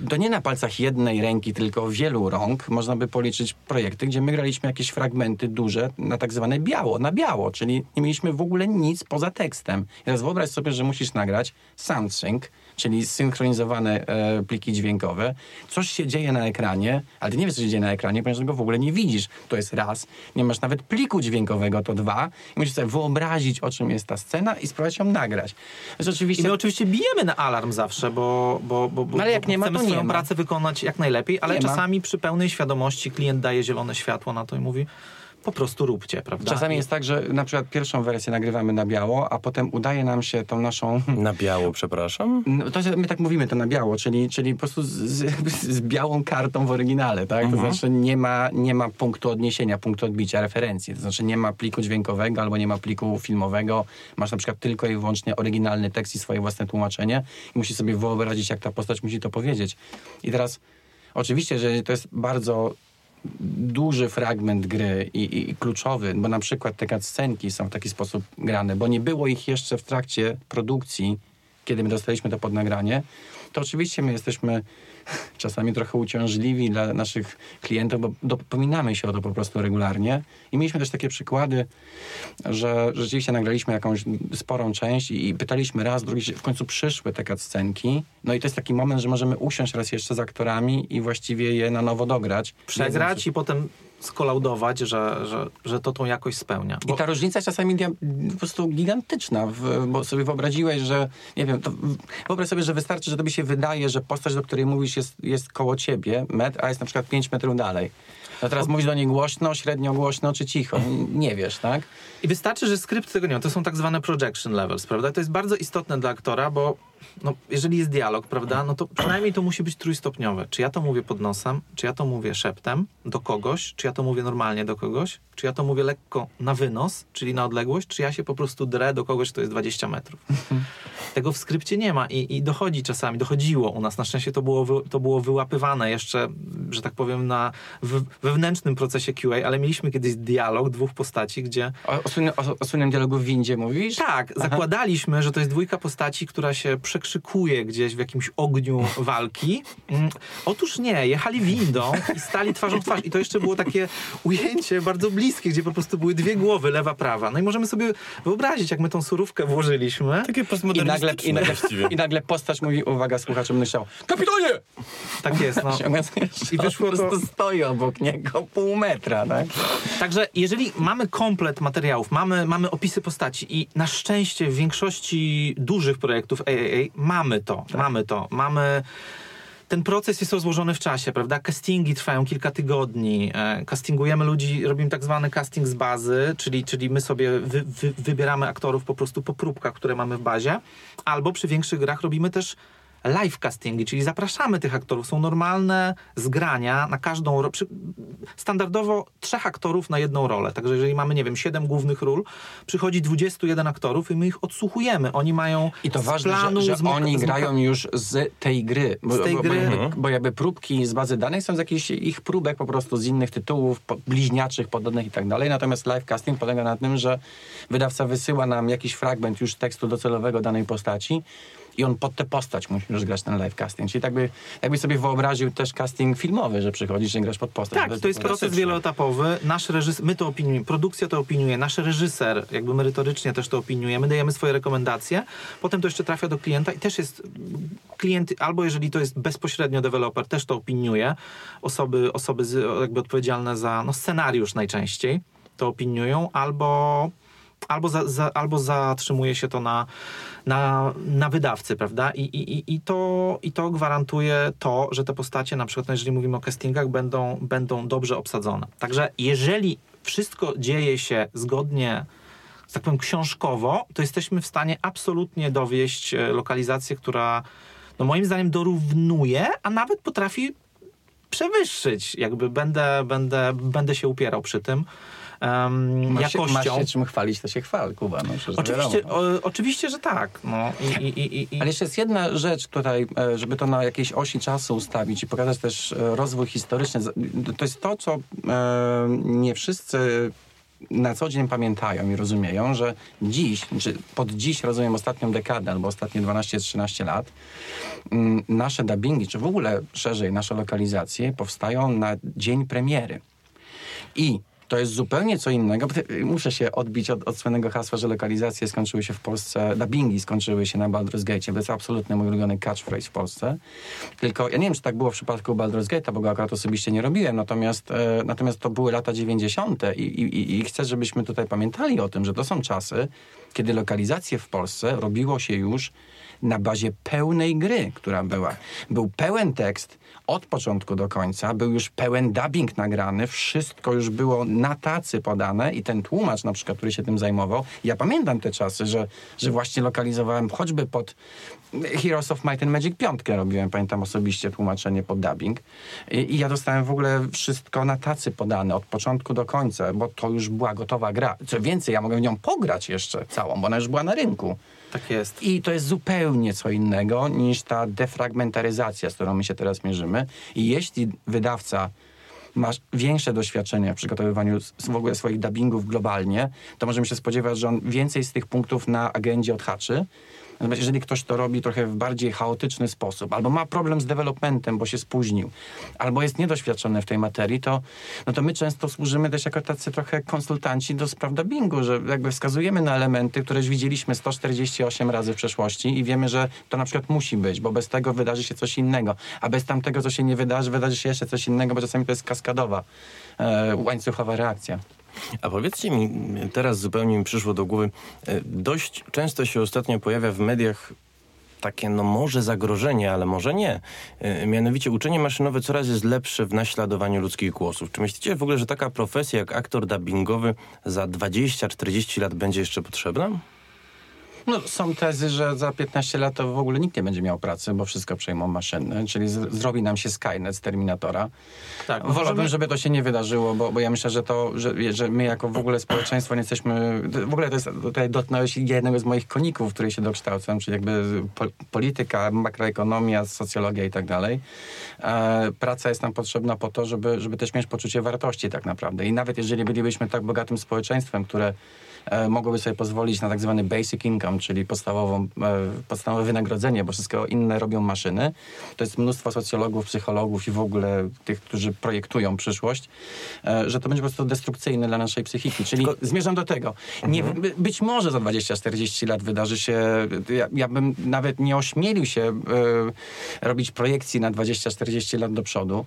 to nie na palcach jednej ręki, tylko wielu rąk można by policzyć projekty, gdzie my graliśmy jakieś fragmenty duże na tak zwane biało, na biało, czyli nie mieliśmy w ogóle nic poza tekstem. I teraz wyobraź sobie, że musisz nagrać soundsync, czyli synchronizowane e, pliki dźwiękowe. Coś się dzieje na ekranie, ale ty nie wiesz, co się dzieje na ekranie, ponieważ go w ogóle nie widzisz. To jest raz. Nie masz nawet pliku dźwiękowego, to dwa. I musisz sobie wyobrazić, o czym jest ta scena i spróbować ją nagrać. Więc I oczywiście... my oczywiście bijemy na alarm zawsze, bo, bo, bo, bo No ale jak bo nie ma, chcemy to nie swoją ma. pracę wykonać jak najlepiej, ale Nie ma. czasami przy pełnej świadomości klient daje zielone światło na to i mówi po prostu róbcie, prawda? Czasami jest tak, że na przykład pierwszą wersję nagrywamy na biało, a potem udaje nam się tą naszą Na biało, przepraszam. No, to my tak mówimy to na biało, czyli, czyli po prostu z, z, z białą kartą w oryginale, tak? To znaczy nie ma, nie ma punktu odniesienia, punktu odbicia, referencji. To znaczy nie ma pliku dźwiękowego albo nie ma pliku filmowego. Masz na przykład tylko i wyłącznie oryginalny tekst i swoje własne tłumaczenie i musisz sobie wyobrazić, jak ta postać musi to powiedzieć. I teraz oczywiście, że to jest bardzo duży fragment gry i, i, kluczowy, bo na przykład te cutscenki są w taki sposób grane, bo nie było ich jeszcze w trakcie produkcji, kiedy my dostaliśmy to pod nagranie, to oczywiście my jesteśmy czasami trochę uciążliwi dla naszych klientów, bo dopominamy się o to po prostu regularnie. I mieliśmy też takie przykłady, że rzeczywiście nagraliśmy jakąś sporą część i, i pytaliśmy raz, drugi, w końcu przyszły te cutscenki. No i to jest taki moment, że możemy usiąść raz jeszcze z aktorami i właściwie je na nowo dograć. przegrać i potem skolaudować, że, że, że to tą jakość spełnia. I ta różnica czasami po prostu gigantyczna, w, bo sobie wyobraziłeś, że nie wiem, to wyobraź sobie, że wystarczy, że tobie się wydaje, że postać, do której mówisz jest, jest koło ciebie, metr, a jest na przykład 5 metrów dalej. No teraz mówisz do niej głośno, średnio głośno czy cicho. Nie wiesz, tak? I wystarczy, że skrypt tego nie ma. To są tak zwane projection levels, prawda? To jest bardzo istotne dla aktora, bo no, jeżeli jest dialog, prawda, no to przynajmniej to musi być trójstopniowe. Czy ja to mówię pod nosem, czy ja to mówię szeptem do kogoś, czy ja to mówię normalnie do kogoś, czy ja to mówię lekko na wynos, czyli na odległość, czy ja się po prostu drę do kogoś, kto jest 20 metrów. Tego w skrypcie nie ma i, i dochodzi czasami, dochodziło u nas. Na szczęście to było, wy, to było wyłapywane jeszcze, że tak powiem, na w, wewnętrznym procesie QA, ale mieliśmy kiedyś dialog dwóch postaci, gdzie O, o, słynnym, o, o słynnym dialogu w windzie mówisz? tak, zakładaliśmy, że to jest dwójka postaci, która się przekrzykuje gdzieś w jakimś ogniu walki. Mm, Otóż nie, jechali windą i stali twarzą w twarz. I to jeszcze było takie ujęcie bardzo bliskie, gdzie po prostu były dwie głowy, lewa, prawa. No i możemy sobie wyobrazić, jak my tą surówkę włożyliśmy. Takie I nagle, i, postmodernistyczne nagle. I nagle postać mówi, uwaga, słuchacze myślał, kapitanie! Tak jest, no. I wyszło po to- prostu stoi obok niego pół metra, tak? Także jeżeli mamy komplet materiałów, mamy, mamy opisy postaci i na szczęście w większości dużych projektów AAA mamy to, mamy to, mamy... Ten proces jest rozłożony w czasie, prawda? Castingi trwają kilka tygodni. E, castingujemy ludzi, robimy tak zwany casting z bazy, czyli, czyli my sobie wy, wy, wybieramy aktorów po prostu po próbkach, które mamy w bazie. Albo przy większych grach robimy też live castingi, czyli zapraszamy tych aktorów. Są normalne zgrania na każdą ro- przy, standardowo trzech aktorów na jedną rolę. Także jeżeli mamy, nie wiem, siedem głównych ról, przychodzi 21 aktorów i my ich odsłuchujemy. Oni mają I to z ważne, planu, że, że oni grają już z tej gry. Bo, Z tej bo, gry. Bo jakby, Mhm. bo jakby próbki z bazy danych są z jakichś ich próbek po prostu z innych tytułów, po, bliźniaczych, podobnych i tak dalej. Natomiast live casting polega na tym, że wydawca wysyła nam jakiś fragment już tekstu docelowego danej postaci i on pod tę postać musi już grać ten live casting. Czyli tak by, jakby sobie wyobraził też casting filmowy, że przychodzisz i grasz pod postać. Tak, to jest proces wieloetapowy. Nasz reżyser, my to opiniujemy, produkcja to opiniuje, nasz reżyser jakby merytorycznie też to opiniuje, my dajemy swoje rekomendacje, potem to jeszcze trafia do klienta i też jest klient, albo jeżeli to jest bezpośrednio deweloper, też to opiniuje, osoby, osoby z, jakby odpowiedzialne za no, scenariusz najczęściej to opiniują, albo albo, za, za, albo zatrzymuje się to na, na, na wydawcy, prawda? I, i, i- to, I to gwarantuje to, że te postacie, na przykład no, jeżeli mówimy o castingach, będą, będą dobrze obsadzone. Także jeżeli wszystko dzieje się zgodnie, tak powiem, książkowo, to jesteśmy w stanie absolutnie dowieść e, lokalizację, która no moim zdaniem dorównuje, a nawet potrafi przewyższyć. Jakby będę, będę, będę się upierał przy tym. Um, Masz jakością. masz się czym chwalić, to się chwal, Kuba. No, Oczywiście, o, oczywiście, że tak. No. I, i, i, Ale jeszcze jest jedna rzecz tutaj, e, żeby to na jakiejś osi czasu ustawić i pokazać też e, rozwój historyczny. To jest to, co e, nie wszyscy na co dzień pamiętają i rozumieją, że dziś, czy pod dziś rozumiem ostatnią dekadę albo ostatnie 12-13 lat, mm, nasze dubbingi, czy w ogóle szerzej nasze lokalizacje powstają na dzień premiery. I to jest zupełnie co innego. te- Muszę się odbić od, od słynnego hasła, że lokalizacje skończyły się w Polsce, dubbingi skończyły się na Baldur's Gate. To jest absolutnie mój ulubiony catchphrase w Polsce. Tylko ja nie wiem, czy tak było w przypadku Baldur's Gate'a, bo go akurat osobiście nie robiłem, natomiast, e, natomiast to były lata 90. I, i, i chcę, żebyśmy tutaj pamiętali o tym, że to są czasy, kiedy lokalizacje w Polsce robiło się już na bazie pełnej gry, która była. Był pełen tekst od początku do końca, był już pełen dubbing nagrany, wszystko już było na tacy podane i ten tłumacz na przykład, który się tym zajmował, ja pamiętam te czasy, że, że właśnie lokalizowałem choćby pod Heroes of Might and Magic 5 robiłem, pamiętam osobiście tłumaczenie pod dubbing I, i ja dostałem w ogóle wszystko na tacy podane od początku do końca, bo to już była gotowa gra. Co więcej, ja mogę w nią pograć jeszcze bo ona już była na rynku. Tak jest. I to jest zupełnie co innego niż ta defragmentaryzacja, z którą my się teraz mierzymy. I jeśli wydawca ma większe doświadczenie w przygotowywaniu w ogóle swoich dubbingów globalnie, to możemy się spodziewać, że on więcej z tych punktów na agendzie odhaczy. Natomiast jeżeli ktoś to robi trochę w bardziej chaotyczny sposób, albo ma problem z developmentem, bo się spóźnił, albo jest niedoświadczony w tej materii, to, no to my często służymy też jako tacy trochę konsultanci do spraw dubbingu, że jakby wskazujemy na elementy, które już widzieliśmy 148 razy w przeszłości i wiemy, że to na przykład musi być, bo bez tego wydarzy się coś innego, a bez tamtego, co się nie wydarzy, wydarzy się jeszcze coś innego, bo czasami to jest kaskadowa, e, łańcuchowa reakcja. A powiedzcie mi, teraz zupełnie mi przyszło do głowy, e, dość często się ostatnio pojawia w mediach takie, no może zagrożenie, ale może nie. E, Mianowicie uczenie maszynowe coraz jest lepsze w naśladowaniu ludzkich głosów. Czy myślicie w ogóle, że taka profesja jak aktor dubbingowy za 20-40 lat będzie jeszcze potrzebna? No, są tezy, że za 15 lat to w ogóle nikt nie będzie miał pracy, bo wszystko przejmą maszyny, czyli z, zrobi nam się Skynet z Terminatora. Tak, Wolałbym, możemy- żeby to się nie wydarzyło, bo, bo ja myślę, że to, że, że my jako w ogóle społeczeństwo nie jesteśmy... W ogóle to jest, tutaj dotknąłeś jednego z moich koników, w której się dokształcam, czyli jakby po, polityka, makroekonomia, socjologia i tak dalej. E, praca jest nam potrzebna po to, żeby, żeby też mieć poczucie wartości tak naprawdę. I nawet jeżeli bylibyśmy tak bogatym społeczeństwem, które e, mogłoby sobie pozwolić na tak zwany basic income, czyli podstawową, e, podstawowe wynagrodzenie, bo wszystko inne robią maszyny. To jest mnóstwo socjologów, psychologów i w ogóle tych, którzy projektują przyszłość, e, że to będzie po prostu destrukcyjne dla naszej psychiki. Czyli zmierzam do tego. Nie, by- być może za 20-40 lat wydarzy się, ja, ja bym nawet nie ośmielił się e, robić projekcji na 20-40 lat do przodu.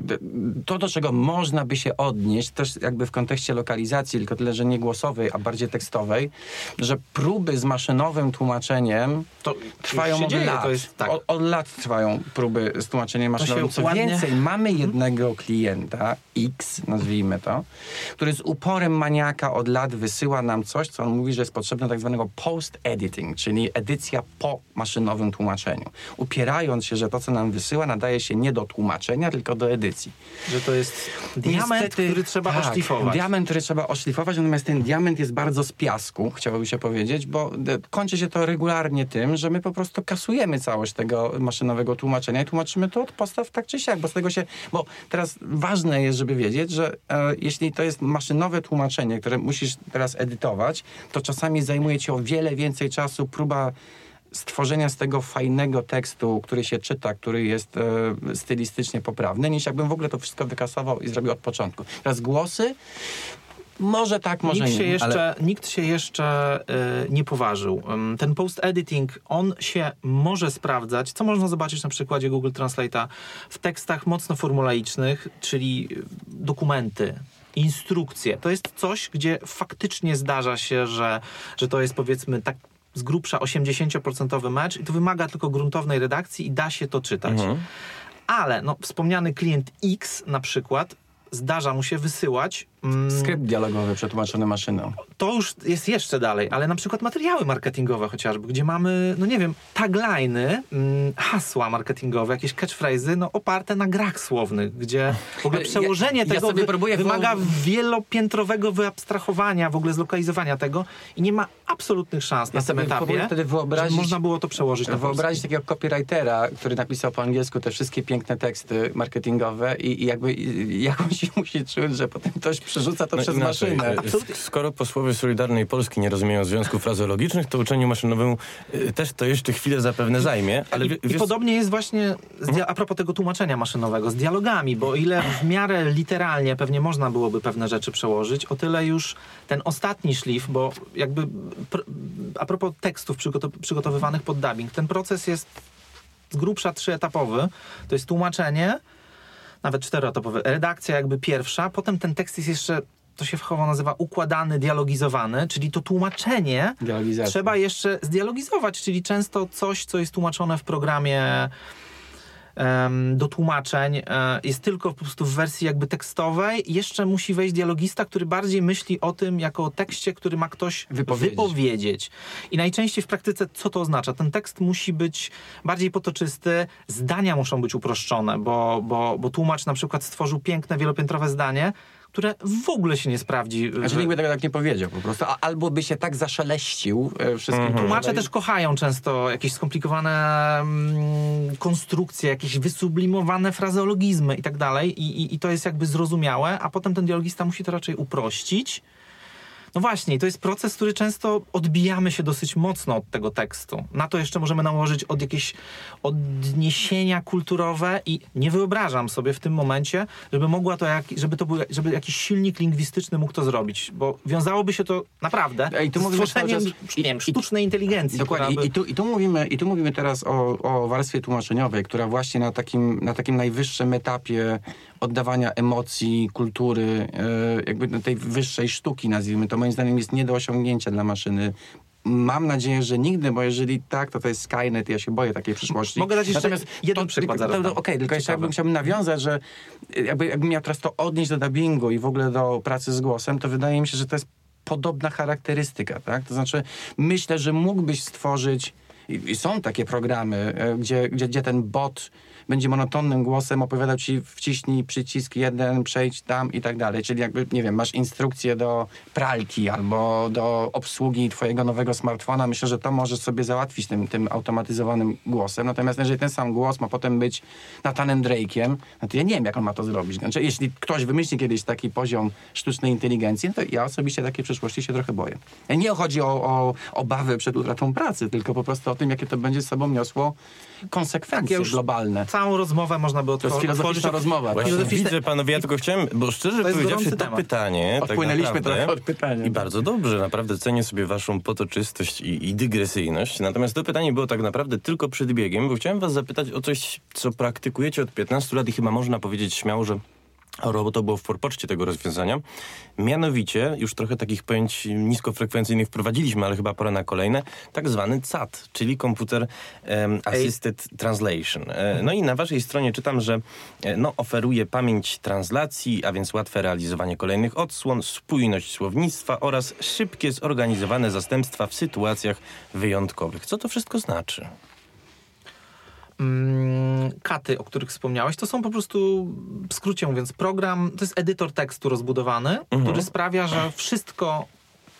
D- to, do czego można by się odnieść, też jakby w kontekście lokalizacji, tylko tyle, że nie głosowej, a bardziej tekstowej, że próby z maszynowym tłumaczeniem To trwają od dzieje, lat. Jest, tak. od, od lat trwają próby z tłumaczeniem maszynowym. Co ładnie- więcej, mamy jednego klienta, X nazwijmy to, który z uporem maniaka od lat wysyła nam coś, co on mówi, że jest potrzebne tak zwanego post-editing, czyli edycja po maszynowym tłumaczeniu. Upierając się, że to, co nam wysyła, nadaje się nie do tłumaczenia, tylko do edycji. że to jest diament, Niestety, który trzeba tak, oszlifować. Diament, który trzeba oszlifować, natomiast ten diament jest bardzo z piasku, chciałoby się powiedzieć, bo de, kończy się to regularnie tym, że my po prostu kasujemy całość tego maszynowego tłumaczenia i tłumaczymy to od podstaw tak czy siak, bo z tego się, bo teraz ważne jest, żeby wiedzieć, że e, jeśli to jest maszynowe tłumaczenie, które musisz teraz edytować, to czasami zajmuje ci o wiele więcej czasu próba stworzenia z tego fajnego tekstu, który się czyta, który jest e, stylistycznie poprawny, niż jakbym w ogóle to wszystko wykasował i zrobił od początku. Teraz głosy, może tak, może nikt nie. się jeszcze, ale nikt się jeszcze y, nie poważył. Ten post-editing, on się może sprawdzać, co można zobaczyć na przykładzie Google Translate'a w tekstach mocno formulaicznych, czyli y, dokumenty, instrukcje. To jest coś, gdzie faktycznie zdarza się, że, że to jest powiedzmy tak z grubsza 80% mecz i to wymaga tylko gruntownej redakcji i da się to czytać. Ale no, wspomniany klient X na przykład zdarza mu się wysyłać skrypt dialogowy przetłumaczony maszyną. to już jest jeszcze dalej, ale na przykład materiały marketingowe chociażby, gdzie mamy, no nie wiem, tagliny, mm, hasła marketingowe, jakieś catchphrase'y, no oparte na grach słownych, gdzie w ogóle przełożenie ja- ja tego wy, wymaga wyob- wielopiętrowego wyabstrahowania, w ogóle zlokalizowania tego i nie ma absolutnych szans na Ja tym sobie próbuję etapie, wtedy wyobrazić- można było to przełożyć na Wyobrazić takiego copywritera, który napisał po angielsku te wszystkie piękne teksty marketingowe i, i jakby i, jak on się musi czuć, że potem ktoś przerzuca to No przez inaczej, maszynę. e, sk- Skoro posłowie Solidarnej Polski nie rozumieją związków frazeologicznych, to uczeniu maszynowemu e, też to jeszcze chwilę zapewne zajmie. Ale I, wie- I wiesz- podobnie jest właśnie z dia- a propos tego tłumaczenia maszynowego, z dialogami, bo o ile w miarę literalnie pewnie można byłoby pewne rzeczy przełożyć, o tyle już ten ostatni szlif, bo jakby pr- a propos tekstów przygotow- przygotowywanych pod dubbing, ten proces jest z grubsza trzyetapowy. To jest tłumaczenie, nawet czteroetapowy, redakcja jakby pierwsza, potem ten tekst jest jeszcze to się fachowo nazywa układany, dialogizowany, czyli to tłumaczenie trzeba jeszcze zdialogizować, czyli często coś, co jest tłumaczone w programie do tłumaczeń, e, jest tylko po prostu w wersji jakby tekstowej. Jeszcze musi wejść dialogista, który bardziej myśli o tym jako o tekście, który ma ktoś Wypowiedzieć. wypowiedzieć. I najczęściej w praktyce co to oznacza? Ten tekst musi być bardziej potoczysty, zdania muszą być uproszczone, bo, bo, bo tłumacz na przykład stworzył piękne, wielopiętrowe zdanie, które w ogóle się nie sprawdzi. Znaczy nikt by tego tak nie powiedział po prostu. Albo by się tak zaszeleścił e, wszystkim. Tłumacze tutaj. też kochają często jakieś skomplikowane mm, konstrukcje, jakieś wysublimowane frazeologizmy i tak dalej. I, i, I to jest jakby zrozumiałe, a potem ten dialogista musi to raczej uprościć. No właśnie, i to jest proces, który często odbijamy się dosyć mocno od tego tekstu. Na to jeszcze możemy nałożyć od jakieś odniesienia kulturowe i nie wyobrażam sobie w tym momencie, żeby mogła to, jak, żeby to był, żeby jakiś silnik lingwistyczny mógł to zrobić, bo wiązałoby się to naprawdę Ej, tu z tworzeniem, wiem, sztucznej inteligencji. Dokładnie. I, by- i, tu, i, tu mówimy, I tu mówimy teraz o, o warstwie tłumaczeniowej, która właśnie na takim, na takim najwyższym etapie oddawania emocji, kultury, e, jakby tej wyższej sztuki, nazwijmy to, moim zdaniem jest nie do osiągnięcia dla maszyny. Mam nadzieję, że nigdy, bo jeżeli tak, to to jest Skynet i ja się boję takiej przyszłości. Mogę dać jeszcze jeden przykład to. Okej, tylko jeszcze jakbym chciałbym nawiązać, że jakby, jakbym miał teraz to odnieść do dubbingu i w ogóle do pracy z głosem, to wydaje mi się, że to jest podobna charakterystyka, tak? To znaczy, myślę, że mógłbyś stworzyć, i, i są takie programy, e, gdzie, gdzie, gdzie ten bot będzie monotonnym głosem opowiadał ci wciśnij przycisk jeden, przejdź tam i tak dalej. Czyli jakby, nie wiem, masz instrukcję do pralki albo do obsługi twojego nowego smartfona. Myślę, że to możesz sobie załatwić tym, tym automatyzowanym głosem. Natomiast jeżeli ten sam głos ma potem być Nathanem Drake'iem, no to ja nie wiem, jak on ma to zrobić. Znaczy, jeśli ktoś wymyśli kiedyś taki poziom sztucznej inteligencji, no to ja osobiście takiej przyszłości się trochę boję. Nie chodzi o, o obawy przed utratą pracy, tylko po prostu o tym, jakie to będzie z sobą niosło konsekwencje Ja już już Całą rozmowę można by To otwo- jest otworzyć. filozoficzna rozmowa. Właśnie Filozoficzne- widzę, panowie, ja tylko chciałem, bo szczerze To powiedziawszy, to temat. pytanie, Odpłynęliśmy tak naprawdę, trochę od pytania. I bardzo dobrze, naprawdę cenię sobie waszą potoczystość i, i dygresyjność. Natomiast to pytanie było tak naprawdę tylko przed biegiem, bo chciałem was zapytać o coś, co praktykujecie od 15 lat i chyba można powiedzieć śmiało, że to było w forpoczcie tego rozwiązania. Mianowicie, już trochę takich pojęć niskofrekwencyjnych wprowadziliśmy, ale chyba pora na kolejne, tak zwany CAT, czyli Computer em, Assisted Translation. E, no i na waszej stronie czytam, że e, no, oferuje pamięć translacji, a więc łatwe realizowanie kolejnych odsłon, spójność słownictwa oraz szybkie zorganizowane zastępstwa w sytuacjach wyjątkowych. Co to wszystko znaczy? Mm, katy, o których wspomniałeś, to są po prostu, w skrócie mówiąc, program, to jest edytor tekstu rozbudowany, który sprawia, że wszystko,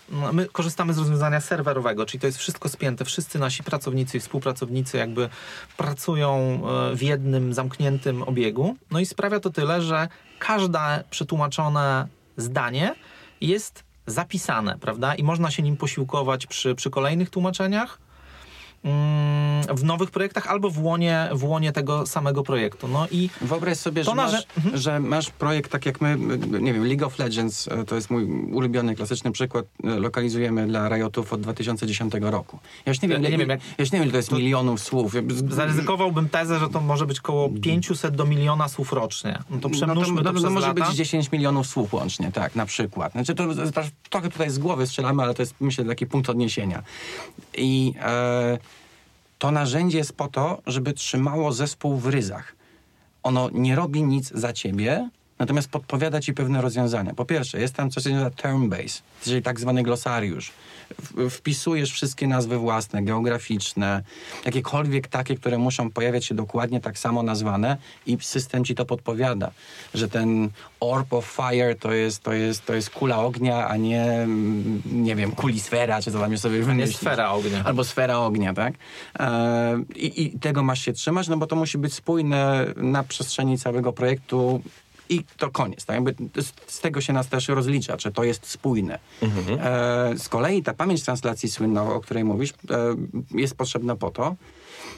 no, my korzystamy z rozwiązania serwerowego, czyli to jest wszystko spięte, wszyscy nasi pracownicy i współpracownicy jakby pracują e, w jednym zamkniętym obiegu, no i sprawia to tyle, że każde przetłumaczone zdanie jest zapisane, prawda, i można się nim posiłkować przy, przy kolejnych tłumaczeniach, w nowych projektach albo w łonie, w łonie tego samego projektu. No i Wyobraź sobie, To że, masz, że mamasz projekt tak jak my, nie wiem, League of Legends, e, to jest mój ulubiony, klasyczny przykład, e, lokalizujemy dla Riotów od 2010 roku. Ja już nie wiem, Ja nie ile- wiem, jak- ja już nie wiem, ile to jest milionów słów. Zaryzykowałbym tezę, że to może być około 500 do miliona słów rocznie. No to no przemnóżmy to, to, no, to przez może lata. być 10 milionów słów łącznie, tak, na przykład. Znaczy to, to trochę tutaj z głowy strzelamy, ale to jest, myślę, taki punkt odniesienia. I e, to narzędzie jest po to, żeby trzymało zespół w ryzach. Ono nie robi nic za ciebie, natomiast podpowiada ci pewne rozwiązania. Po pierwsze, jest tam coś, co się nazywa term base, czyli tak zwany glosariusz. Wpisujesz wszystkie nazwy własne, geograficzne, jakiekolwiek takie, które muszą pojawiać się dokładnie tak samo nazwane i system ci to podpowiada, że ten orb of fire to jest, to jest, to jest kula ognia, a nie, mm, nie wiem, kulisfera, czy co tam sobie Nie wymyślić. sfera ognia. Albo sfera ognia, tak? E, I, I tego masz się trzymać, no bo to musi być spójne na przestrzeni całego projektu i to koniec. Tak? Jakby z, tego się nas też rozlicza, czy to jest spójne. E, z kolei ta pamięć translacji słynna, o której mówisz, e, jest potrzebna po to,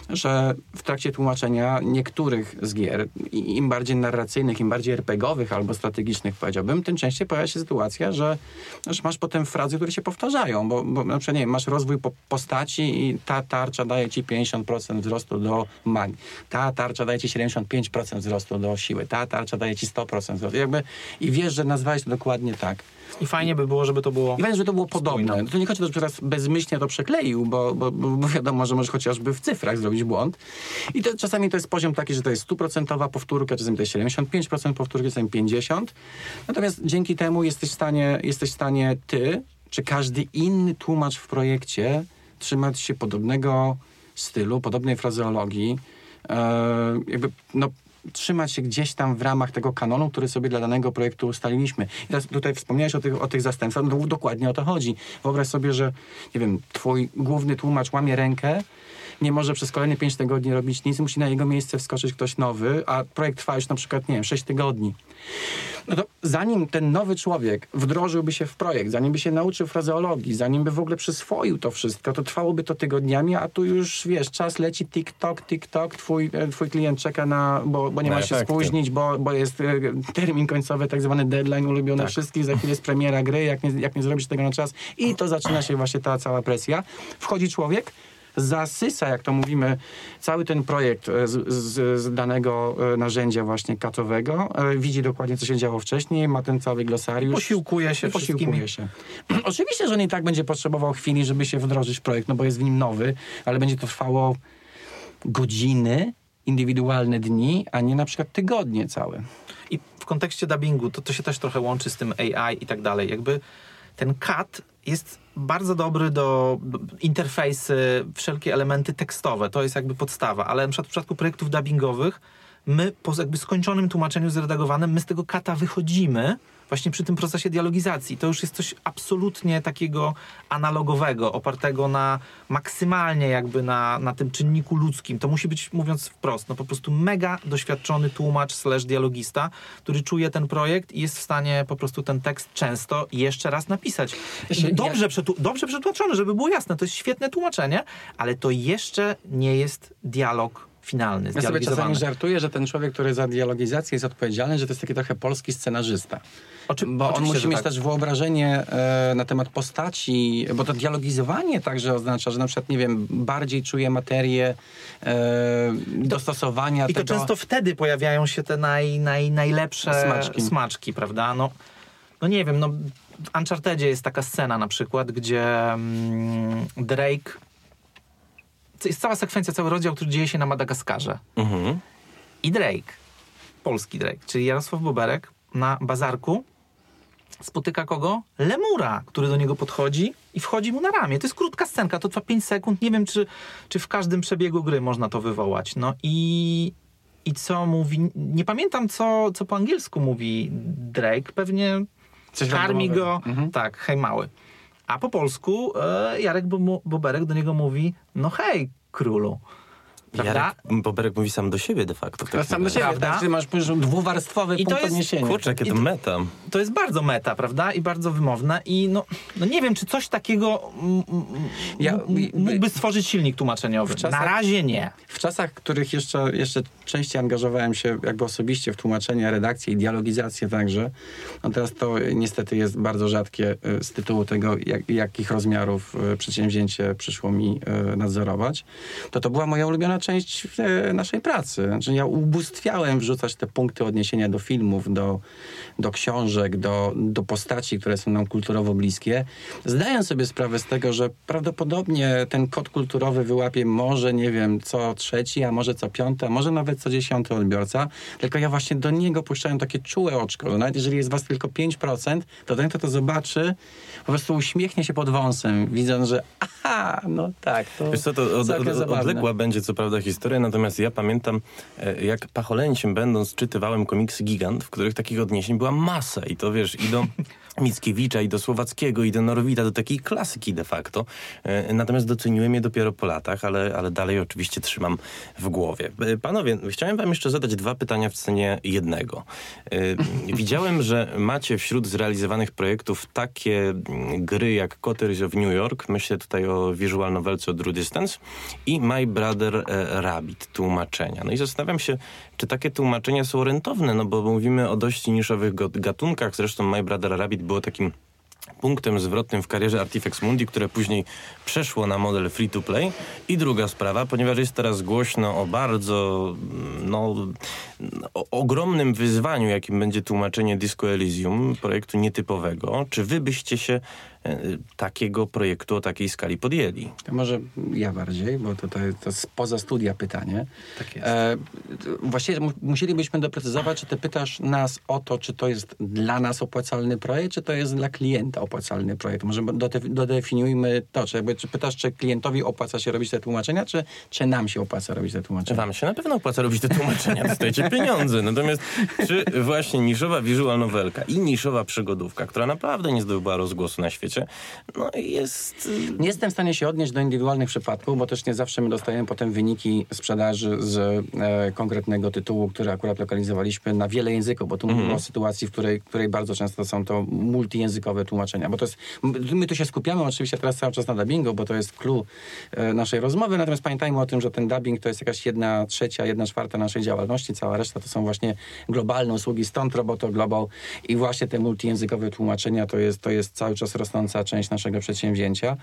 że w trakcie tłumaczenia niektórych z gier, im bardziej narracyjnych, im bardziej RPGowych albo strategicznych powiedziałbym, tym częściej pojawia się sytuacja, że, że masz potem frazy, które się powtarzają, bo, bo na przykład nie wiem, masz rozwój po, postaci i ta tarcza daje ci 50% wzrostu do magii, ta tarcza daje ci 75% wzrostu do siły, ta tarcza daje ci 100% wzrostu. Jakby, I wiesz, że nazwałeś to dokładnie tak. I fajnie by było, żeby to było... I wiem, że to było podobne. No To nie chodzi o to, że teraz bezmyślnie to przekleił, bo, bo, bo wiadomo, że możesz chociażby w cyfrach zrobić błąd. I to, czasami to jest poziom taki, że to jest stuprocentowa powtórka, czasami to jest 75% powtórki, czasami 50%. Natomiast dzięki temu jesteś w stanie, jesteś w stanie ty, czy każdy inny tłumacz w projekcie trzymać się podobnego stylu, podobnej frazeologii, e, jakby no, trzymać się gdzieś tam w ramach tego kanonu, który sobie dla danego projektu ustaliliśmy. I teraz tutaj wspomniałeś o tych, o tych zastępstwach, no dokładnie o to chodzi. Wyobraź sobie, że nie wiem, twój główny tłumacz łamie rękę, nie może przez kolejne 5 tygodni robić nic, musi na jego miejsce wskoczyć ktoś nowy, a projekt trwa już na przykład, nie wiem, 6 tygodni. No to zanim ten nowy człowiek wdrożyłby się w projekt, zanim by się nauczył frazeologii, zanim by w ogóle przyswoił to wszystko, to trwałoby to tygodniami, a tu już, wiesz, czas leci tik-tok, tik-tok, twój, e, twój klient czeka na, bo, bo nie Na ma się efekty. spóźnić, bo, bo jest e, termin końcowy, tak zwany deadline ulubiony Tak. wszystkich, za chwilę jest premiera gry, jak nie, jak nie zrobisz tego na czas i to zaczyna się właśnie ta cała presja. Wchodzi człowiek, zasysa, jak to mówimy, cały ten projekt e, z, z, z danego e, narzędzia właśnie katowego, e, widzi dokładnie, co się działo wcześniej, ma ten cały glosariusz. Posiłkuje się posiłkuje się. Oczywiście, że on i tak będzie potrzebował chwili, żeby się wdrożyć w projekt, no bo jest w nim nowy, ale będzie to trwało godziny, indywidualne dni, a nie na przykład tygodnie całe. I w kontekście dubbingu to, to się też trochę łączy z tym AI i tak dalej. Jakby ten CAT jest bardzo dobry do interfejsy, wszelkie elementy tekstowe. To jest jakby podstawa, ale na przykład w przypadku projektów dubbingowych my po jakby skończonym tłumaczeniu zredagowanym, my z tego kata wychodzimy właśnie przy tym procesie dialogizacji. To już jest coś absolutnie takiego analogowego, opartego na maksymalnie jakby na, na tym czynniku ludzkim. To musi być, mówiąc wprost, no po prostu mega doświadczony tłumacz slash dialogista, który czuje ten projekt i jest w stanie po prostu ten tekst często jeszcze raz napisać. Dobrze, przetu- dobrze przetłumaczony, żeby było jasne. To jest świetne tłumaczenie, ale to jeszcze nie jest dialog finalny, Ja sobie czasami żartuję, że ten człowiek, który za dialogizację jest odpowiedzialny, że to jest taki trochę polski scenarzysta. Oczy- bo on musi mieć tak. też wyobrażenie e, na temat postaci, bo to dialogizowanie także oznacza, że na przykład, nie wiem, bardziej czuje materię e, dostosowania I to tego. często wtedy pojawiają się te naj, naj, najlepsze Smaczki. smaczki. prawda? No, no nie wiem, no w Unchartedzie jest taka scena na przykład, gdzie mm, Drake... to Jest cała sekwencja, cały rozdział, który dzieje się na Madagaskarze. Mhm. I Drake, polski Drake, czyli Jarosław Boberek na bazarku spotyka kogo? Lemura, który do niego podchodzi i wchodzi mu na ramię. To jest krótka scenka, to trwa 5 sekund. Nie wiem, czy, czy w każdym przebiegu gry można to wywołać. No i, i co mówi... Nie pamiętam, co, co po angielsku mówi Drake. Pewnie Coś karmi go... Mhm. Tak, hej mały. A po polsku e, Jarek Bo- Boberek do niego mówi no hej królu. Prawda? Jarek Boberek mówi sam do siebie de facto. To takim sam do siebie, Prawda? tak? Masz dwuwarstwowy I to punkt jest- odniesienia. Kurczę, jakie I to to- meta. to jest bardzo meta, prawda? I bardzo wymowne. I no, no nie wiem, czy coś takiego Ja- mógłby stworzyć silnik tłumaczeniowy. Czasach- Na razie nie. W czasach, w których jeszcze, jeszcze częściej angażowałem się jakby osobiście w tłumaczenie, redakcję i dialogizację także, no teraz to niestety jest bardzo rzadkie y, z tytułu tego, jak, jakich rozmiarów y, przedsięwzięcie przyszło mi y, nadzorować, to to była moja ulubiona część y, naszej pracy. Znaczy ja ubóstwiałem wrzucać te punkty odniesienia do filmów, do, do książek, do, do postaci, które są nam kulturowo bliskie, zdając sobie sprawę z tego, że prawdopodobnie ten kod kulturowy wyłapie może, nie wiem, co trzeci, a może co piąty, a może nawet co dziesiąty odbiorca, tylko ja właśnie do niego puszczałem takie czułe oczko. Nawet jeżeli jest was tylko 5%, to ten, kto to zobaczy, po prostu uśmiechnie się pod wąsem, widząc, że aha, no tak, to Wiesz co, to od, od, zabawne. odległa będzie co prawda historia, natomiast ja pamiętam, e, jak pacholęciem będąc, czytywałem komiksy Gigant, w których takich odniesień była masa. I to wiesz, i do Mickiewicza, i do Słowackiego, i do Norwida, do takiej klasyki de facto. E, Natomiast doceniłem je dopiero po latach, ale, ale dalej oczywiście trzymam w głowie. E, Panowie, chciałem wam jeszcze zadać dwa pytania w cenie jednego. E, Widziałem, że macie wśród zrealizowanych projektów takie gry jak Cotteries of New York, myślę tutaj o visual novelce od Drew Distance i My Brother Rabbit, tłumaczenia. No i zastanawiam się, czy takie tłumaczenia są rentowne, no bo mówimy o dość niszowych gatunkach, zresztą My Brother Rabbit było takim punktem zwrotnym w karierze Artifex Mundi, które później przeszło na model free to play. I druga sprawa, ponieważ jest teraz głośno o bardzo no, ogromnym wyzwaniu, jakim będzie tłumaczenie Disco Elysium, projektu nietypowego. Czy wy byście się e, takiego projektu o takiej skali podjęli? To może ja bardziej, bo to, to, to jest poza studia pytanie. Tak jest. E, właściwie mu- musielibyśmy doprecyzować, czy ty pytasz nas o to, czy to jest dla nas opłacalny projekt, czy to jest dla klienta opłacalny projekt. Może dode, dodefiniujmy to, czy, jakby, czy pytasz, czy klientowi opłaca się robić te tłumaczenia, czy, czy nam się opłaca robić te tłumaczenia. Wam się na pewno opłaca robić te tłumaczenia. Dostajecie pieniądze. Natomiast czy właśnie niszowa visual novelka i niszowa przygodówka, która naprawdę nie zdobyła rozgłosu na świecie, no jest... Nie jestem w stanie się odnieść do indywidualnych przypadków, bo też nie zawsze my dostajemy potem wyniki sprzedaży z e, konkretnego tytułu, który akurat lokalizowaliśmy na wiele języków, bo tu Mhm. mówimy o sytuacji, w której, której bardzo często są to multijęzykowe tłumaczenia. Bo to jest, my tu się skupiamy oczywiście teraz cały czas na dubbingu, bo to jest clue e, naszej rozmowy, natomiast pamiętajmy o tym, że ten dubbing to jest jakaś jedna trzecia, jedna czwarta naszej działalności, cała reszta to są właśnie globalne usługi, stąd Roboto Global i właśnie te multijęzykowe tłumaczenia to jest, to jest cały czas rosnąca część naszego przedsięwzięcia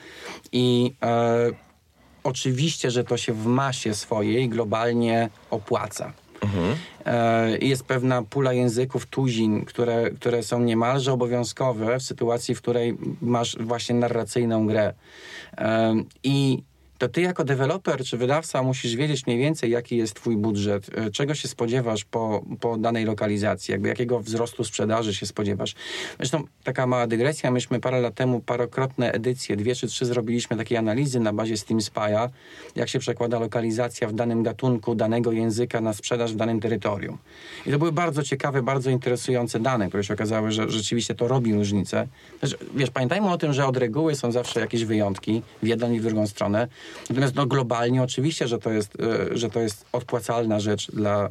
i e, oczywiście, że to się w masie swojej globalnie opłaca. E, Jest pewna pula języków, tuzin, które, które są niemalże obowiązkowe w sytuacji, w której masz właśnie narracyjną grę. E, I to ty jako deweloper czy wydawca musisz wiedzieć mniej więcej, jaki jest twój budżet, e, czego się spodziewasz po, po danej lokalizacji, jakby jakiego wzrostu sprzedaży się spodziewasz. Zresztą taka mała dygresja, myśmy parę lat temu parokrotne edycje, dwie czy trzy zrobiliśmy takiej analizy na bazie Steam Spy'a, jak się przekłada lokalizacja w danym gatunku, danego języka na sprzedaż w danym terytorium. I to były bardzo ciekawe, bardzo interesujące dane, które się okazały, że rzeczywiście to robi różnicę. Znaczy, wiesz, pamiętajmy o tym, że od reguły są zawsze jakieś wyjątki w jedną i w drugą stronę. Natomiast no, globalnie oczywiście, że to jest, e, że to jest odpłacalna rzecz dla,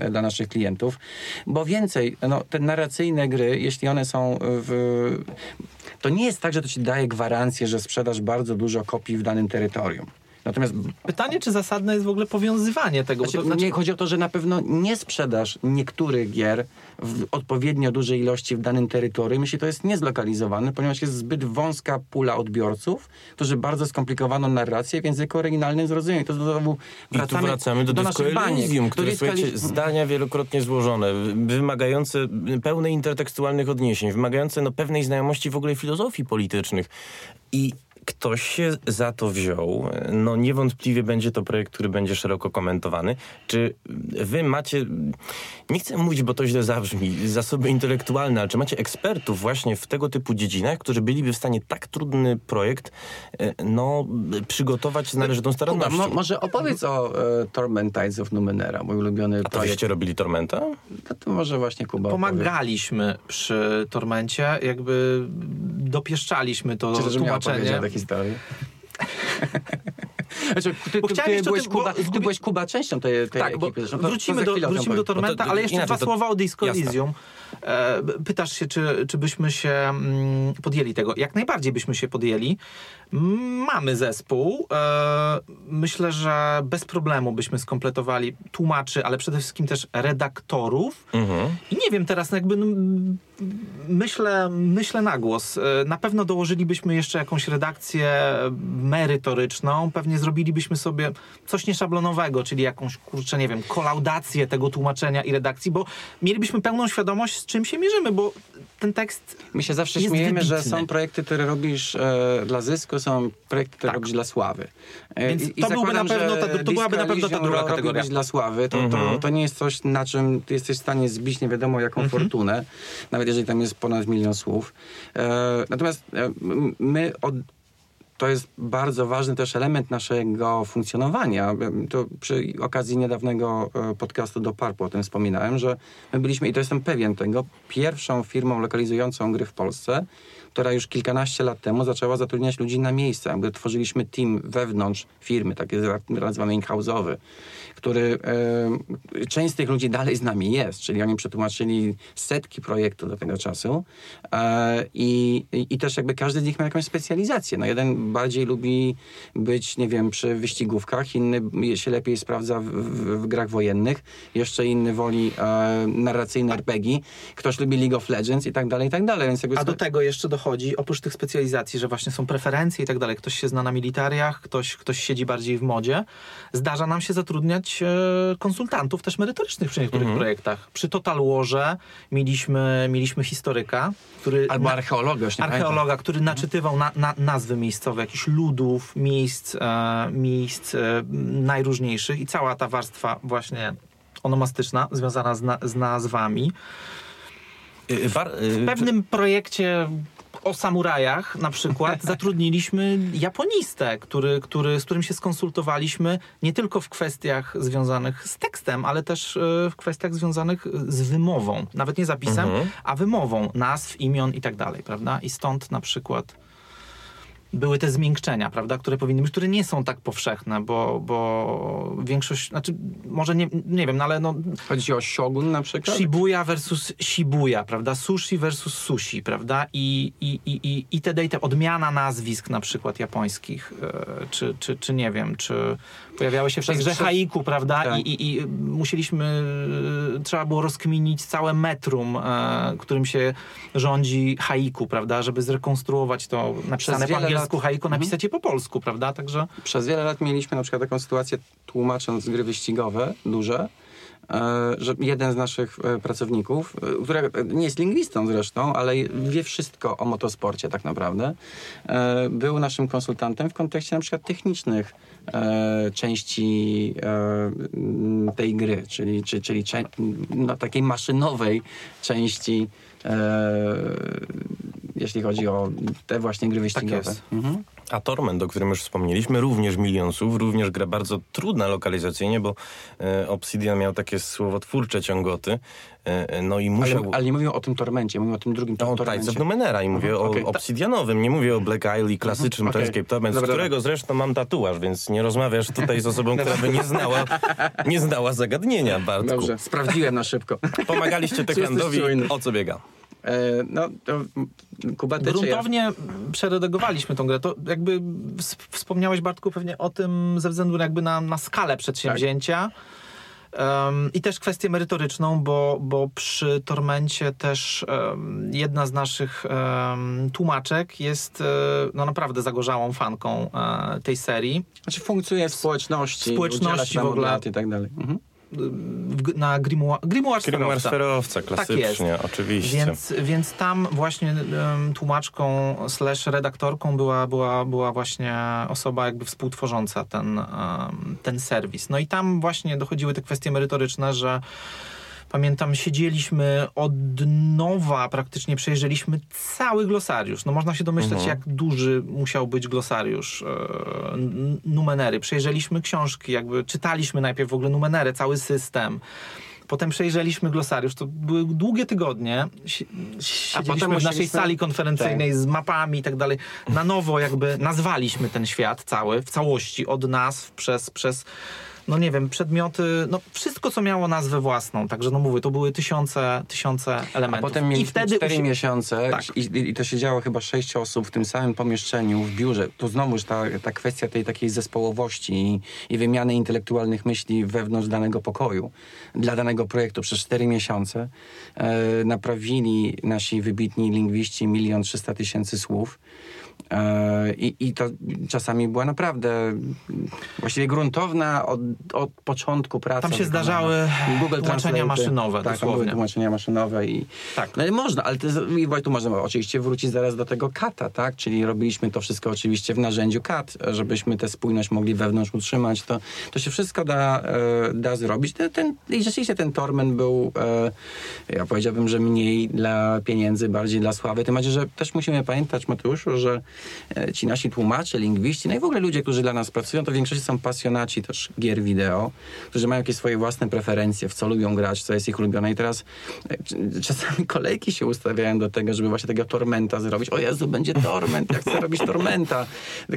e, dla naszych klientów, bo więcej, no, te narracyjne gry, jeśli one są w... To nie jest tak, że to ci daje gwarancję, że sprzedasz bardzo dużo kopii w danym terytorium. Natomiast Pytanie, czy zasadne jest w ogóle powiązywanie tego? bo znaczy, to, znaczy, nie chodzi o to, że na pewno nie sprzedasz niektórych gier w odpowiednio dużej ilości w danym terytorium, jeśli to jest niezlokalizowane, ponieważ jest zbyt wąska pula odbiorców, którzy bardzo skomplikowaną narrację w języku oryginalnym zrozumieją. I to znowu I tu wracamy do, Disco naszych baniek. Które Do słuchajcie, Elysium- zdania wielokrotnie złożone, wymagające pełne intertekstualnych odniesień, wymagające no, pewnej znajomości w ogóle filozofii politycznych. I ktoś się za to wziął. No niewątpliwie będzie to projekt, który będzie szeroko komentowany. Czy wy macie, nie chcę mówić, bo to źle zabrzmi, zasoby intelektualne, ale czy macie ekspertów właśnie w tego typu dziedzinach, którzy byliby w stanie tak trudny projekt e, no, przygotować z należytą Kuba, starannością? mo, może opowiedz o e, Torment Tides of Numenera, mój ulubiony A to projekt. żeście robili Tormenta? To, to może właśnie Kuba opowie. pomagaliśmy przy Tormencie, jakby dopieszczaliśmy to Czy tłumaczenie. opowiedzieć tę historię? Znaczy, ty, byłeś tym- Kuba, bo- ty byłeś Kuba częścią tej, tej Tak, ekipy. Zresztą to- to wrócimy, za do, wrócimy do. Tormenta, to- ale jeszcze inaczej, dwa to- słowa o Disco jasne. Elysium. E, pytasz się, czy, czy byśmy się mm, podjęli tego. Jak najbardziej byśmy się podjęli. Mamy zespół. E, myślę, że bez problemu byśmy skompletowali tłumaczy, ale przede wszystkim też redaktorów. Mhm. I nie wiem teraz, jakby myślę, myślę na głos. E, Na pewno dołożylibyśmy jeszcze jakąś redakcję merytoryczną. Pewnie zrobilibyśmy sobie coś nieszablonowego, czyli jakąś, kurczę, nie wiem, kolaudację tego tłumaczenia i redakcji, bo mielibyśmy pełną świadomość, z czym się mierzymy, bo ten tekst My się zawsze jest śmiejemy, że wybitny. są projekty, które robisz e, dla zysku, są projekty, które Tak. robisz dla sławy. E, Więc to byłby zakładam, na pewno że ta- to byłaby na pewno ta druga kategoria. dla sławy. To, to, Mhm. to nie jest coś, na czym ty jesteś w stanie zbić nie wiadomo jaką Mhm. fortunę, nawet jeżeli tam jest ponad milion słów. E, natomiast e, my od to jest bardzo ważny też element naszego funkcjonowania. To przy okazji niedawnego e, podcastu do Parpu o tym wspominałem, że my byliśmy, i to jestem pewien tego, pierwszą firmą lokalizującą gry w Polsce, która już kilkanaście lat temu zaczęła zatrudniać ludzi na miejsce. Jakby tworzyliśmy team wewnątrz firmy, taki nazywamy in-house'owy, który e, część z tych ludzi dalej z nami jest, czyli oni przetłumaczyli setki projektów do tego czasu e, i, i, i też jakby każdy z nich ma jakąś specjalizację. No jeden bardziej lubi być, nie wiem, przy wyścigówkach, inny się lepiej sprawdza w, w, w grach wojennych, jeszcze inny woli e, narracyjne RPG, ktoś lubi League of Legends i tak dalej, i tak dalej. Więc jakby A do tego jeszcze dochodzi, oprócz tych specjalizacji, że właśnie są preferencje i tak dalej, ktoś się zna na militariach, ktoś, ktoś siedzi bardziej w modzie, zdarza nam się zatrudniać e, konsultantów też merytorycznych przy niektórych projektach. Przy Total Warze mieliśmy, mieliśmy historyka, który... Albo na- archeologa, już nie pamiętam. archeologa, który naczytywał na, na, nazwy miejscowe, jakichś ludów, miejsc, e, miejsc e, najróżniejszych i cała ta warstwa właśnie onomastyczna, związana z, na, z nazwami. Y, Bar, y, W pewnym projekcie o samurajach na przykład zatrudniliśmy japonistę, który, który, z którym się skonsultowaliśmy nie tylko w kwestiach związanych z tekstem, ale też e, w kwestiach związanych z wymową. Nawet nie zapisem, a wymową nazw, imion i tak dalej, prawda? I stąd na przykład były te zmiękczenia, prawda, które powinny być, które nie są tak powszechne, bo, bo większość, znaczy może nie, nie wiem, no ale no, Chodzi o Shogun na przykład? Shibuya versus Shibuya, prawda? Sushi versus sushi, prawda? I, i, i, i itd. i te odmiana nazwisk na przykład japońskich, e, czy, czy, czy nie wiem, czy pojawiały się w tej Przez- grze przez- haiku, prawda? Tak. I, i, I musieliśmy, e, trzeba było rozkminić całe metrum, e, którym się rządzi haiku, prawda? Żeby zrekonstruować to napisane po angielsku lat- haiku, Mhm. napisać je po polsku, prawda? Także Przez wiele lat mieliśmy na przykład taką sytuację, tłumacząc gry wyścigowe duże, e, że jeden z naszych e, pracowników, który nie jest lingwistą zresztą, ale wie wszystko o motosporcie tak naprawdę, był naszym konsultantem w kontekście na przykład technicznych e, części e, tej gry, czyli, czyli, czyli cze- no, takiej maszynowej części e, jeśli chodzi o te właśnie gry wyścigowe. jest. Mhm. A Torment, o którym już wspomnieliśmy, również milion słów, również gra bardzo trudna lokalizacyjnie, bo e, Obsidian miał takie słowotwórcze ciągoty, e, no i Ale, musiał... ale nie mówię o tym tormencie, mówię o tym drugim No, tormencie. Tides of Numenera i mówię Mhm, o okej. Ta- obsydianowym, nie mówię o Black Isle i klasycznym okej. Planescape Torment, z Dobra, którego zresztą mam tatuaż, więc nie rozmawiasz tutaj z osobą, która by nie znała, nie znała zagadnienia, Bartku. Dobrze, sprawdziłem na szybko. Pomagaliście Techlandowi, o co biega? E, no, to Kuba, ty czy ja? Gruntownie przeredagowaliśmy tą grę. To jakby ws- wspomniałeś, Bartku, pewnie o tym ze względu jakby na, na skalę przedsięwzięcia. Um, I też kwestię merytoryczną, bo, bo przy Tormencie też um, jedna z naszych um, tłumaczek jest e, no naprawdę zagorzałą fanką e, tej serii. Znaczy funkcjonuje w społeczności, Społeczności w ogóle. i tak dalej. Mhm. Na Grimoire, Grimoire Grimoire Sferowca. Sferowca, Tak klasycznie, oczywiście. Więc, więc tam właśnie em, tłumaczką slash redaktorką była, była, była właśnie osoba jakby współtworząca ten, em, ten serwis. No i tam właśnie dochodziły te kwestie merytoryczne, że pamiętam, siedzieliśmy od nowa, praktycznie przejrzeliśmy cały glosariusz. No można się domyśleć, Mhm. jak duży musiał być glosariusz e, Numenery. Przejrzeliśmy książki, jakby czytaliśmy najpierw w ogóle Numenery, cały system. Potem przejrzeliśmy glosariusz. To były długie tygodnie. Si- Siedzieliśmy w naszej sali konferencyjnej z mapami i tak dalej. Na nowo jakby nazwaliśmy ten świat cały, w całości, od nazw przez, przez no nie wiem, przedmioty, no wszystko, co miało nazwę własną. Także no mówię, to były tysiące, tysiące A elementów. potem I mieliśmy wtedy cztery usi- miesiące Tak. i, i to siedziało chyba sześć osób w tym samym pomieszczeniu, w biurze. Tu znowuż ta, ta kwestia tej takiej zespołowości i, i wymiany intelektualnych myśli wewnątrz danego pokoju dla danego projektu przez cztery miesiące. E, naprawili nasi wybitni lingwiści milion trzysta tysięcy słów. E, I, I to czasami była naprawdę właściwie gruntowna od, od początku praca. Tam się wykonana. zdarzały Google tłumaczenia maszynowe, Tak, były dosłownie. tłumaczenia maszynowe i... Tak. No i można, ale to, i tu można oczywiście wrócić zaraz do tego kata, tak? Czyli robiliśmy to wszystko oczywiście w narzędziu kat, żebyśmy tę spójność mogli wewnątrz utrzymać. To, to się wszystko da, e, da zrobić. Ten, ten, I rzeczywiście ten Torment był, e, ja powiedziałbym, że mniej dla pieniędzy, bardziej dla sławy. Tym bardziej, że też musimy pamiętać, Mateuszu, że ci nasi tłumacze, lingwiści, no i w ogóle ludzie, którzy dla nas pracują, to w większości są pasjonaci też gier wideo, którzy mają jakieś swoje własne preferencje, w co lubią grać, co jest ich ulubione. I teraz e, czasami kolejki się ustawiają do tego, żeby właśnie takiego tormenta zrobić. O Jezu, będzie torment, ja chcę robić tormenta.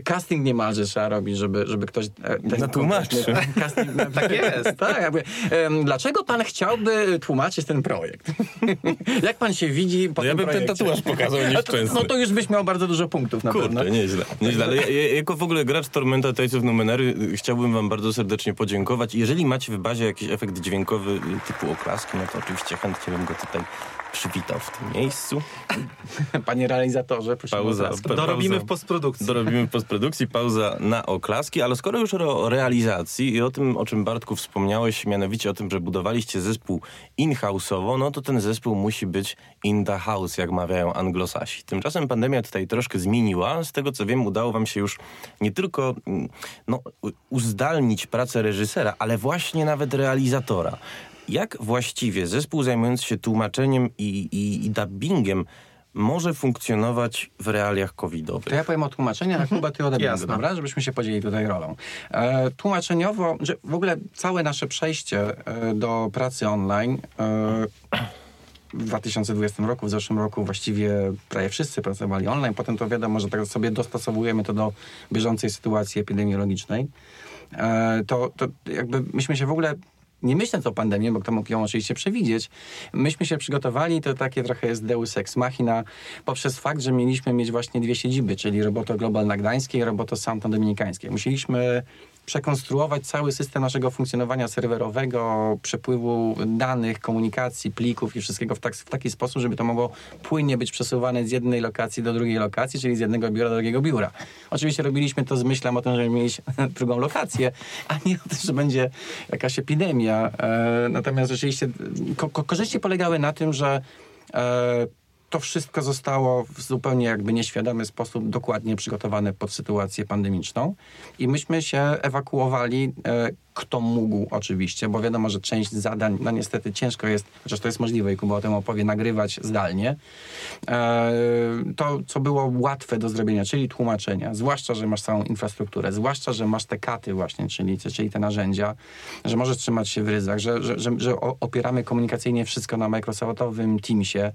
Casting niemalże trzeba robić, żeby, żeby ktoś... e, ten Na tłumaczy. Casting, tak jest. Tak, jakby, em, dlaczego pan chciałby tłumaczyć ten projekt? Jak pan się widzi po No ja bym ten projekcie? tatuaż pokazał No to, nieszczęsny. no to już byś miał bardzo dużo punktów na pewno. Kurde, nieźle. nieźle. Ale ja, ja, jako w ogóle gracz Tormenta of Numenery chciałbym wam bardzo serdecznie podziękować. Jeżeli macie w bazie jakiś efekt dźwiękowy typu oklaski, no to oczywiście chętnie bym go tutaj przywitał w tym miejscu. Panie realizatorze, prosimy o Pauza. Pa- Dorobimy pauza. w postprodukcji. Dorobimy w postprodukcji, pauza na oklaski, ale skoro już o realizacji i o tym, o czym Bartku wspomniałeś, mianowicie o tym, że budowaliście zespół in-house'owo, no to ten zespół musi być in the house, jak mawiają anglosasi. Tymczasem pandemia tutaj troszkę zmieniła. Z tego co wiem, udało wam się już nie tylko mm, no, uzdalnić pracę reżysera, ale właśnie nawet realizatora. Jak właściwie zespół zajmujący się tłumaczeniem i, i, i dubbingiem może funkcjonować w realiach covidowych? To ja powiem o tłumaczeniach, a Kuba ty o dubbingu, Jasne. dobra? Żebyśmy się podzielili tutaj rolą. E, tłumaczeniowo, że w ogóle całe nasze przejście e, do pracy online e, w 2020 roku, w zeszłym roku właściwie prawie wszyscy pracowali online. Potem to wiadomo, że tak sobie dostosowujemy to do bieżącej sytuacji epidemiologicznej. E, to, to jakby myśmy się w ogóle nie myśląc o pandemii, bo kto mógł ją oczywiście przewidzieć, myśmy się przygotowali, to takie trochę jest deus ex machina, poprzez fakt, że mieliśmy mieć właśnie dwie siedziby, czyli Roboto Global na Gdańskiej i Roboto na Dominikańskiej. Musieliśmy przekonstruować cały system naszego funkcjonowania serwerowego, przepływu danych, komunikacji, plików i wszystkiego w, tak, w taki sposób, żeby to mogło płynnie być przesuwane z jednej lokacji do drugiej lokacji, czyli z jednego biura do drugiego biura. Oczywiście robiliśmy to z myślą o tym, żeby mieć drugą lokację, a nie o tym, że będzie jakaś epidemia. E, natomiast rzeczywiście ko ko korzyści polegały na tym, że e, to wszystko zostało w zupełnie jakby nieświadomy sposób dokładnie przygotowane pod sytuację pandemiczną i myśmy się ewakuowali, e, kto mógł oczywiście, bo wiadomo, że część zadań, no niestety ciężko jest, chociaż to jest możliwe i Kuba o tym opowie, nagrywać zdalnie. E, to, co było łatwe do zrobienia, czyli tłumaczenia, zwłaszcza, że masz całą infrastrukturę, zwłaszcza, że masz te katy właśnie, czyli, czyli te narzędzia, że możesz trzymać się w ryzach, że, że, że, że opieramy komunikacyjnie wszystko na Microsoftowym Teamsie,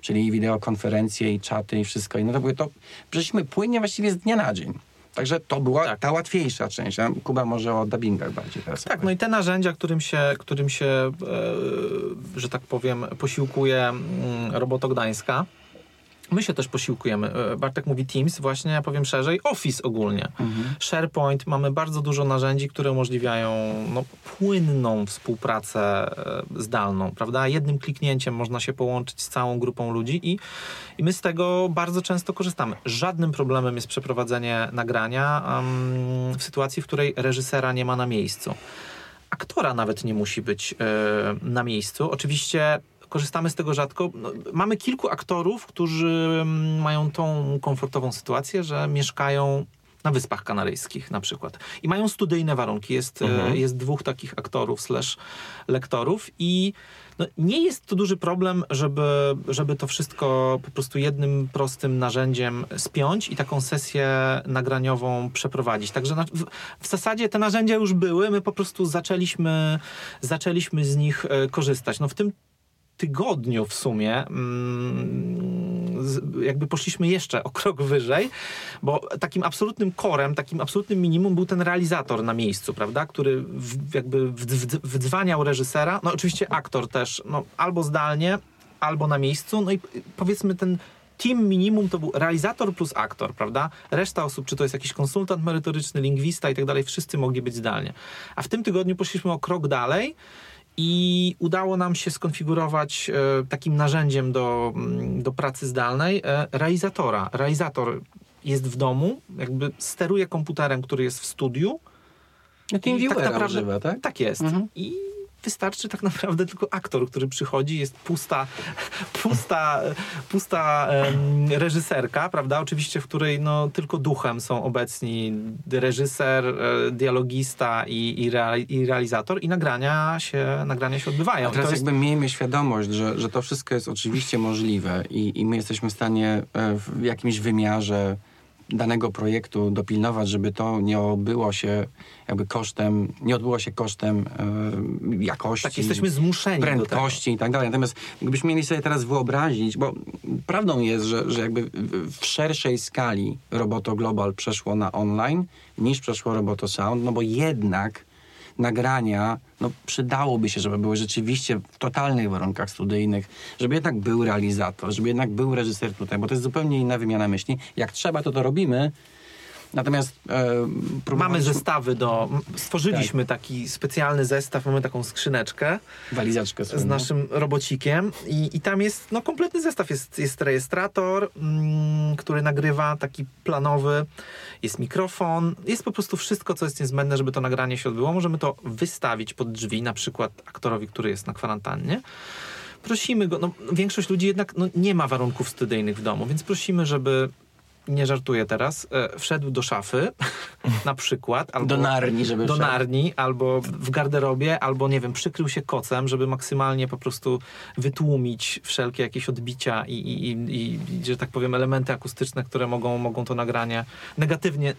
czyli wideokonferencje, i czaty, i wszystko. I no to były to, przeszliśmy płynnie właściwie z dnia na dzień. Także to była Tak. ta łatwiejsza część. Kuba może o dubbingach bardziej teraz. Tak, no i te narzędzia, którym się, którym się e, że tak powiem, posiłkuje mm, Roboto Gdańska. My się też posiłkujemy. E, Bartek mówi Teams, właśnie ja powiem szerzej, Office ogólnie. SharePoint, mamy bardzo dużo narzędzi, które umożliwiają no, płynną współpracę e, zdalną, prawda? Jednym kliknięciem można się połączyć z całą grupą ludzi i, i my z tego bardzo często korzystamy. Żadnym problemem jest przeprowadzenie nagrania em, w sytuacji, w której reżysera nie ma na miejscu aktora nawet nie musi być e, na miejscu. Oczywiście korzystamy z tego rzadko. No, mamy kilku aktorów, którzy mm, mają tą komfortową sytuację, że mieszkają na Wyspach Kanaryjskich na przykład. I mają studyjne warunki. Jest, e, jest dwóch takich aktorów slash lektorów i no, nie jest to duży problem, żeby, żeby to wszystko po prostu jednym prostym narzędziem spiąć i taką sesję nagraniową przeprowadzić. Także na, w, w zasadzie te narzędzia już były, my po prostu zaczęliśmy, zaczęliśmy z nich e, korzystać. No w tym tygodniu w sumie mm, jakby poszliśmy jeszcze o krok wyżej, bo takim absolutnym korem, takim absolutnym minimum był ten realizator na miejscu, prawda, który w, jakby wdzwaniał reżysera, no oczywiście aktor też, no albo zdalnie, albo na miejscu, no i powiedzmy ten team minimum to był realizator plus aktor, prawda? Reszta osób, czy to jest jakiś konsultant merytoryczny, lingwista i tak dalej, wszyscy mogli być zdalnie. A w tym tygodniu poszliśmy o krok dalej i udało nam się skonfigurować e, takim narzędziem do, mm, do pracy zdalnej e, realizatora. Realizator jest w domu, jakby steruje komputerem, który jest w studiu. No, I TeamViewera używa, tak? Tak jest. Mhm. I wystarczy tak naprawdę tylko aktor, który przychodzi, jest pusta, pusta, pusta em, reżyserka, prawda? Oczywiście, w której no, tylko duchem są obecni reżyser, e, dialogista i, i, reali- i realizator i nagrania się, nagrania się odbywają. A teraz jest, jakby miejmy świadomość, że, że to wszystko jest oczywiście możliwe i, i my jesteśmy w stanie e, w jakimś wymiarze danego projektu dopilnować, żeby to nie obyło się jakby kosztem, nie odbyło się kosztem e, jakości. tak, jesteśmy zmuszeni prędkości i tak dalej. Natomiast gdybyśmy mieli sobie teraz wyobrazić, bo prawdą jest, że, że jakby w- w szerszej skali Roboto Global przeszło na online niż przeszło Roboto Sound, no bo jednak nagrania, no przydałoby się, żeby były rzeczywiście w totalnych warunkach studyjnych, żeby jednak był realizator, żeby jednak był reżyser tutaj, bo to jest zupełnie inna wymiana myśli. Jak trzeba, to to robimy, natomiast e, Mamy zestawy do... Stworzyliśmy taki specjalny zestaw, mamy taką skrzyneczkę, walizaczkę z naszym robocikiem i, i tam jest no, kompletny zestaw. Jest, jest rejestrator, mm, który nagrywa, taki planowy, jest mikrofon, jest po prostu wszystko, co jest niezbędne, żeby to nagranie się odbyło. Możemy to wystawić pod drzwi, na przykład aktorowi, który jest na kwarantannie. Prosimy go, no, większość ludzi jednak no, nie ma warunków studyjnych w domu, więc prosimy, żeby nie żartuję teraz, e, wszedł do szafy na przykład, albo Do Narni, żeby do wszedł. narni, albo w- garderobie, albo nie wiem, przykrył się kocem, żeby maksymalnie po prostu wytłumić wszelkie jakieś odbicia i, i, i, i że tak powiem, elementy akustyczne, które mogą, mogą to nagranie negatywnie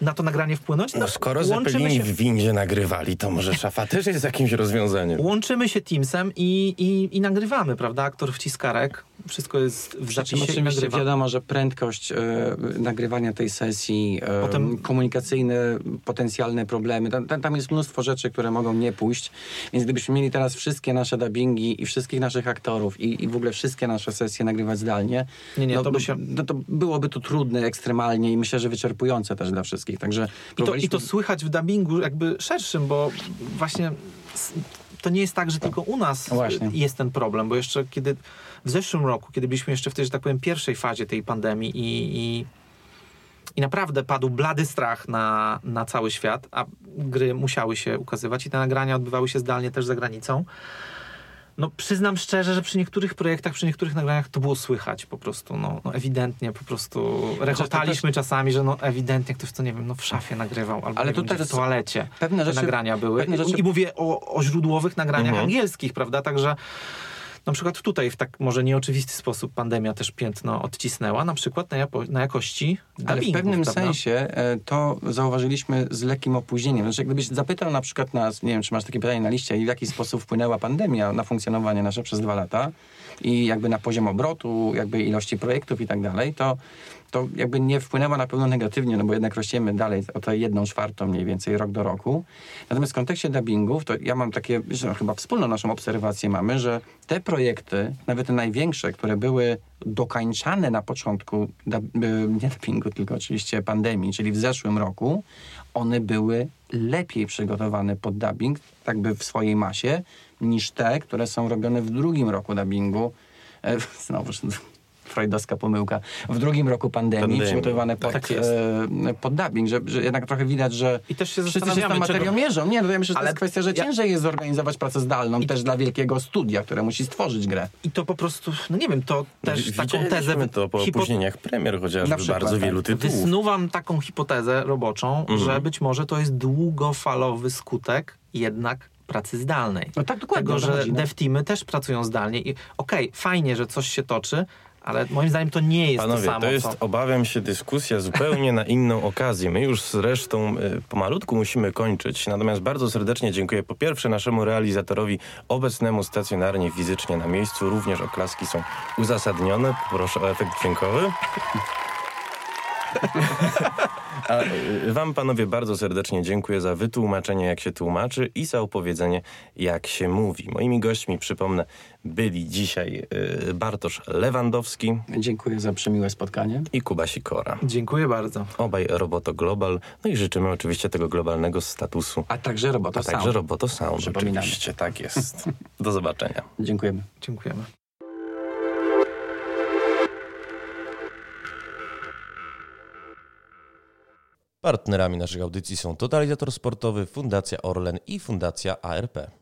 na to nagranie wpłynąć. No skoro łączymy Zeppelini się w windzie nagrywali, to może szafa też jest jakimś rozwiązaniem. Łączymy się Teamsem i, i, i nagrywamy, prawda? Aktor wciskarek, wszystko jest w zapisie i oczywiście nagrywa. wiadomo, że prędkość e, nagrywania tej sesji, e, Potem- komunikacyjne potencjalne problemy, tam, tam- jest mnóstwo rzeczy, które mogą nie pójść, więc gdybyśmy mieli teraz wszystkie nasze dubbingi i wszystkich naszych aktorów i, i w ogóle wszystkie nasze sesje nagrywać zdalnie, Nie, nie, no, to by się- no, to byłoby to trudne ekstremalnie i myślę, że wyczerpujące też dla wszystkich, także I to, I próbowaliśmy- to słychać w dubbingu jakby szerszym, bo właśnie to nie jest tak, że tylko u nas właśnie. jest ten problem, bo jeszcze kiedy w zeszłym roku, kiedy byliśmy jeszcze w tej, że tak powiem, pierwszej fazie tej pandemii i, i, i naprawdę padł blady strach na, na cały świat, a gry musiały się ukazywać i te nagrania odbywały się zdalnie też za granicą. No przyznam szczerze, że przy niektórych projektach, przy niektórych nagraniach to było słychać po prostu, no, no ewidentnie po prostu rechotaliśmy czasami, że no ewidentnie ktoś to, nie wiem, no w szafie nagrywał albo Ale to wiem, też w toalecie pewne rzeczy- nagrania były. rzeczy- I mówię o, o źródłowych nagraniach Mhm. angielskich, prawda, także na przykład tutaj w tak może nieoczywisty sposób pandemia też piętno odcisnęła, na przykład na, japo- na jakości Ale w pewnym prawda? sensie e, to zauważyliśmy z lekkim opóźnieniem. Znaczy, gdybyś zapytał na przykład nas, nie wiem, czy masz takie pytanie na liście, w jaki sposób wpłynęła pandemia na funkcjonowanie nasze przez dwa lata i jakby na poziom obrotu, jakby ilości projektów i tak dalej, to, to jakby nie wpłynęła na pewno negatywnie, no bo jednak rościemy dalej o tę jedną czwartą mniej więcej rok do roku. Natomiast w kontekście dubbingów, to ja mam takie, że chyba wspólną naszą obserwację mamy, że te projekty, nawet te największe, które były dokańczane na początku nie dubbingu, tylko oczywiście pandemii, czyli w zeszłym roku, one były lepiej przygotowane pod dubbing, tak by w swojej masie, niż te, które są robione w drugim roku dubbingu. E, Znowu freudowska pomyłka. W drugim roku pandemii, Pandemii, przygotowane pod, tak e, pod dubbing, że, że jednak trochę widać, że I też się wszyscy się z tą zastanawiamy, materią czego- mierzą. Nie, no ja myślę, że to Ale jest kwestia, że ja- ciężej jest zorganizować pracę zdalną też dla wielkiego studia, które musi stworzyć grę. I to po prostu, no nie wiem, to też taką tezę... To po hipo- opóźnieniach premier chociażby Na przykład, bardzo tak. wielu tytułów. Wysnuwam taką hipotezę roboczą, Mhm. że być może to jest długofalowy skutek jednak pracy zdalnej. No tak dokładnie. Tego, to że no. dev teamy też pracują zdalnie i okej, fajnie, że coś się toczy, ale moim zdaniem to nie jest Panowie, to samo, to jest, co... obawiam się, dyskusja zupełnie na inną okazję. My już zresztą y, pomalutku musimy kończyć. Natomiast bardzo serdecznie dziękuję po pierwsze naszemu realizatorowi obecnemu stacjonarnie, fizycznie na miejscu. Również oklaski są uzasadnione. Proszę o efekt dźwiękowy. A y, wam, panowie, bardzo serdecznie dziękuję za wytłumaczenie, jak się tłumaczy i za opowiedzenie, jak się mówi. Moimi gośćmi, przypomnę, byli dzisiaj y, Bartosz Lewandowski Dziękuję za przemiłe spotkanie. i Kuba Sikora. Dziękuję bardzo. Obaj Roboto Global. No i życzymy oczywiście tego globalnego statusu. A także robota A także sound. Roboto Sound. Oczywiście, tak jest. Do zobaczenia. Dziękujemy. Dziękujemy. Partnerami naszych audycji są Totalizator Sportowy, Fundacja Orlen i Fundacja ARP.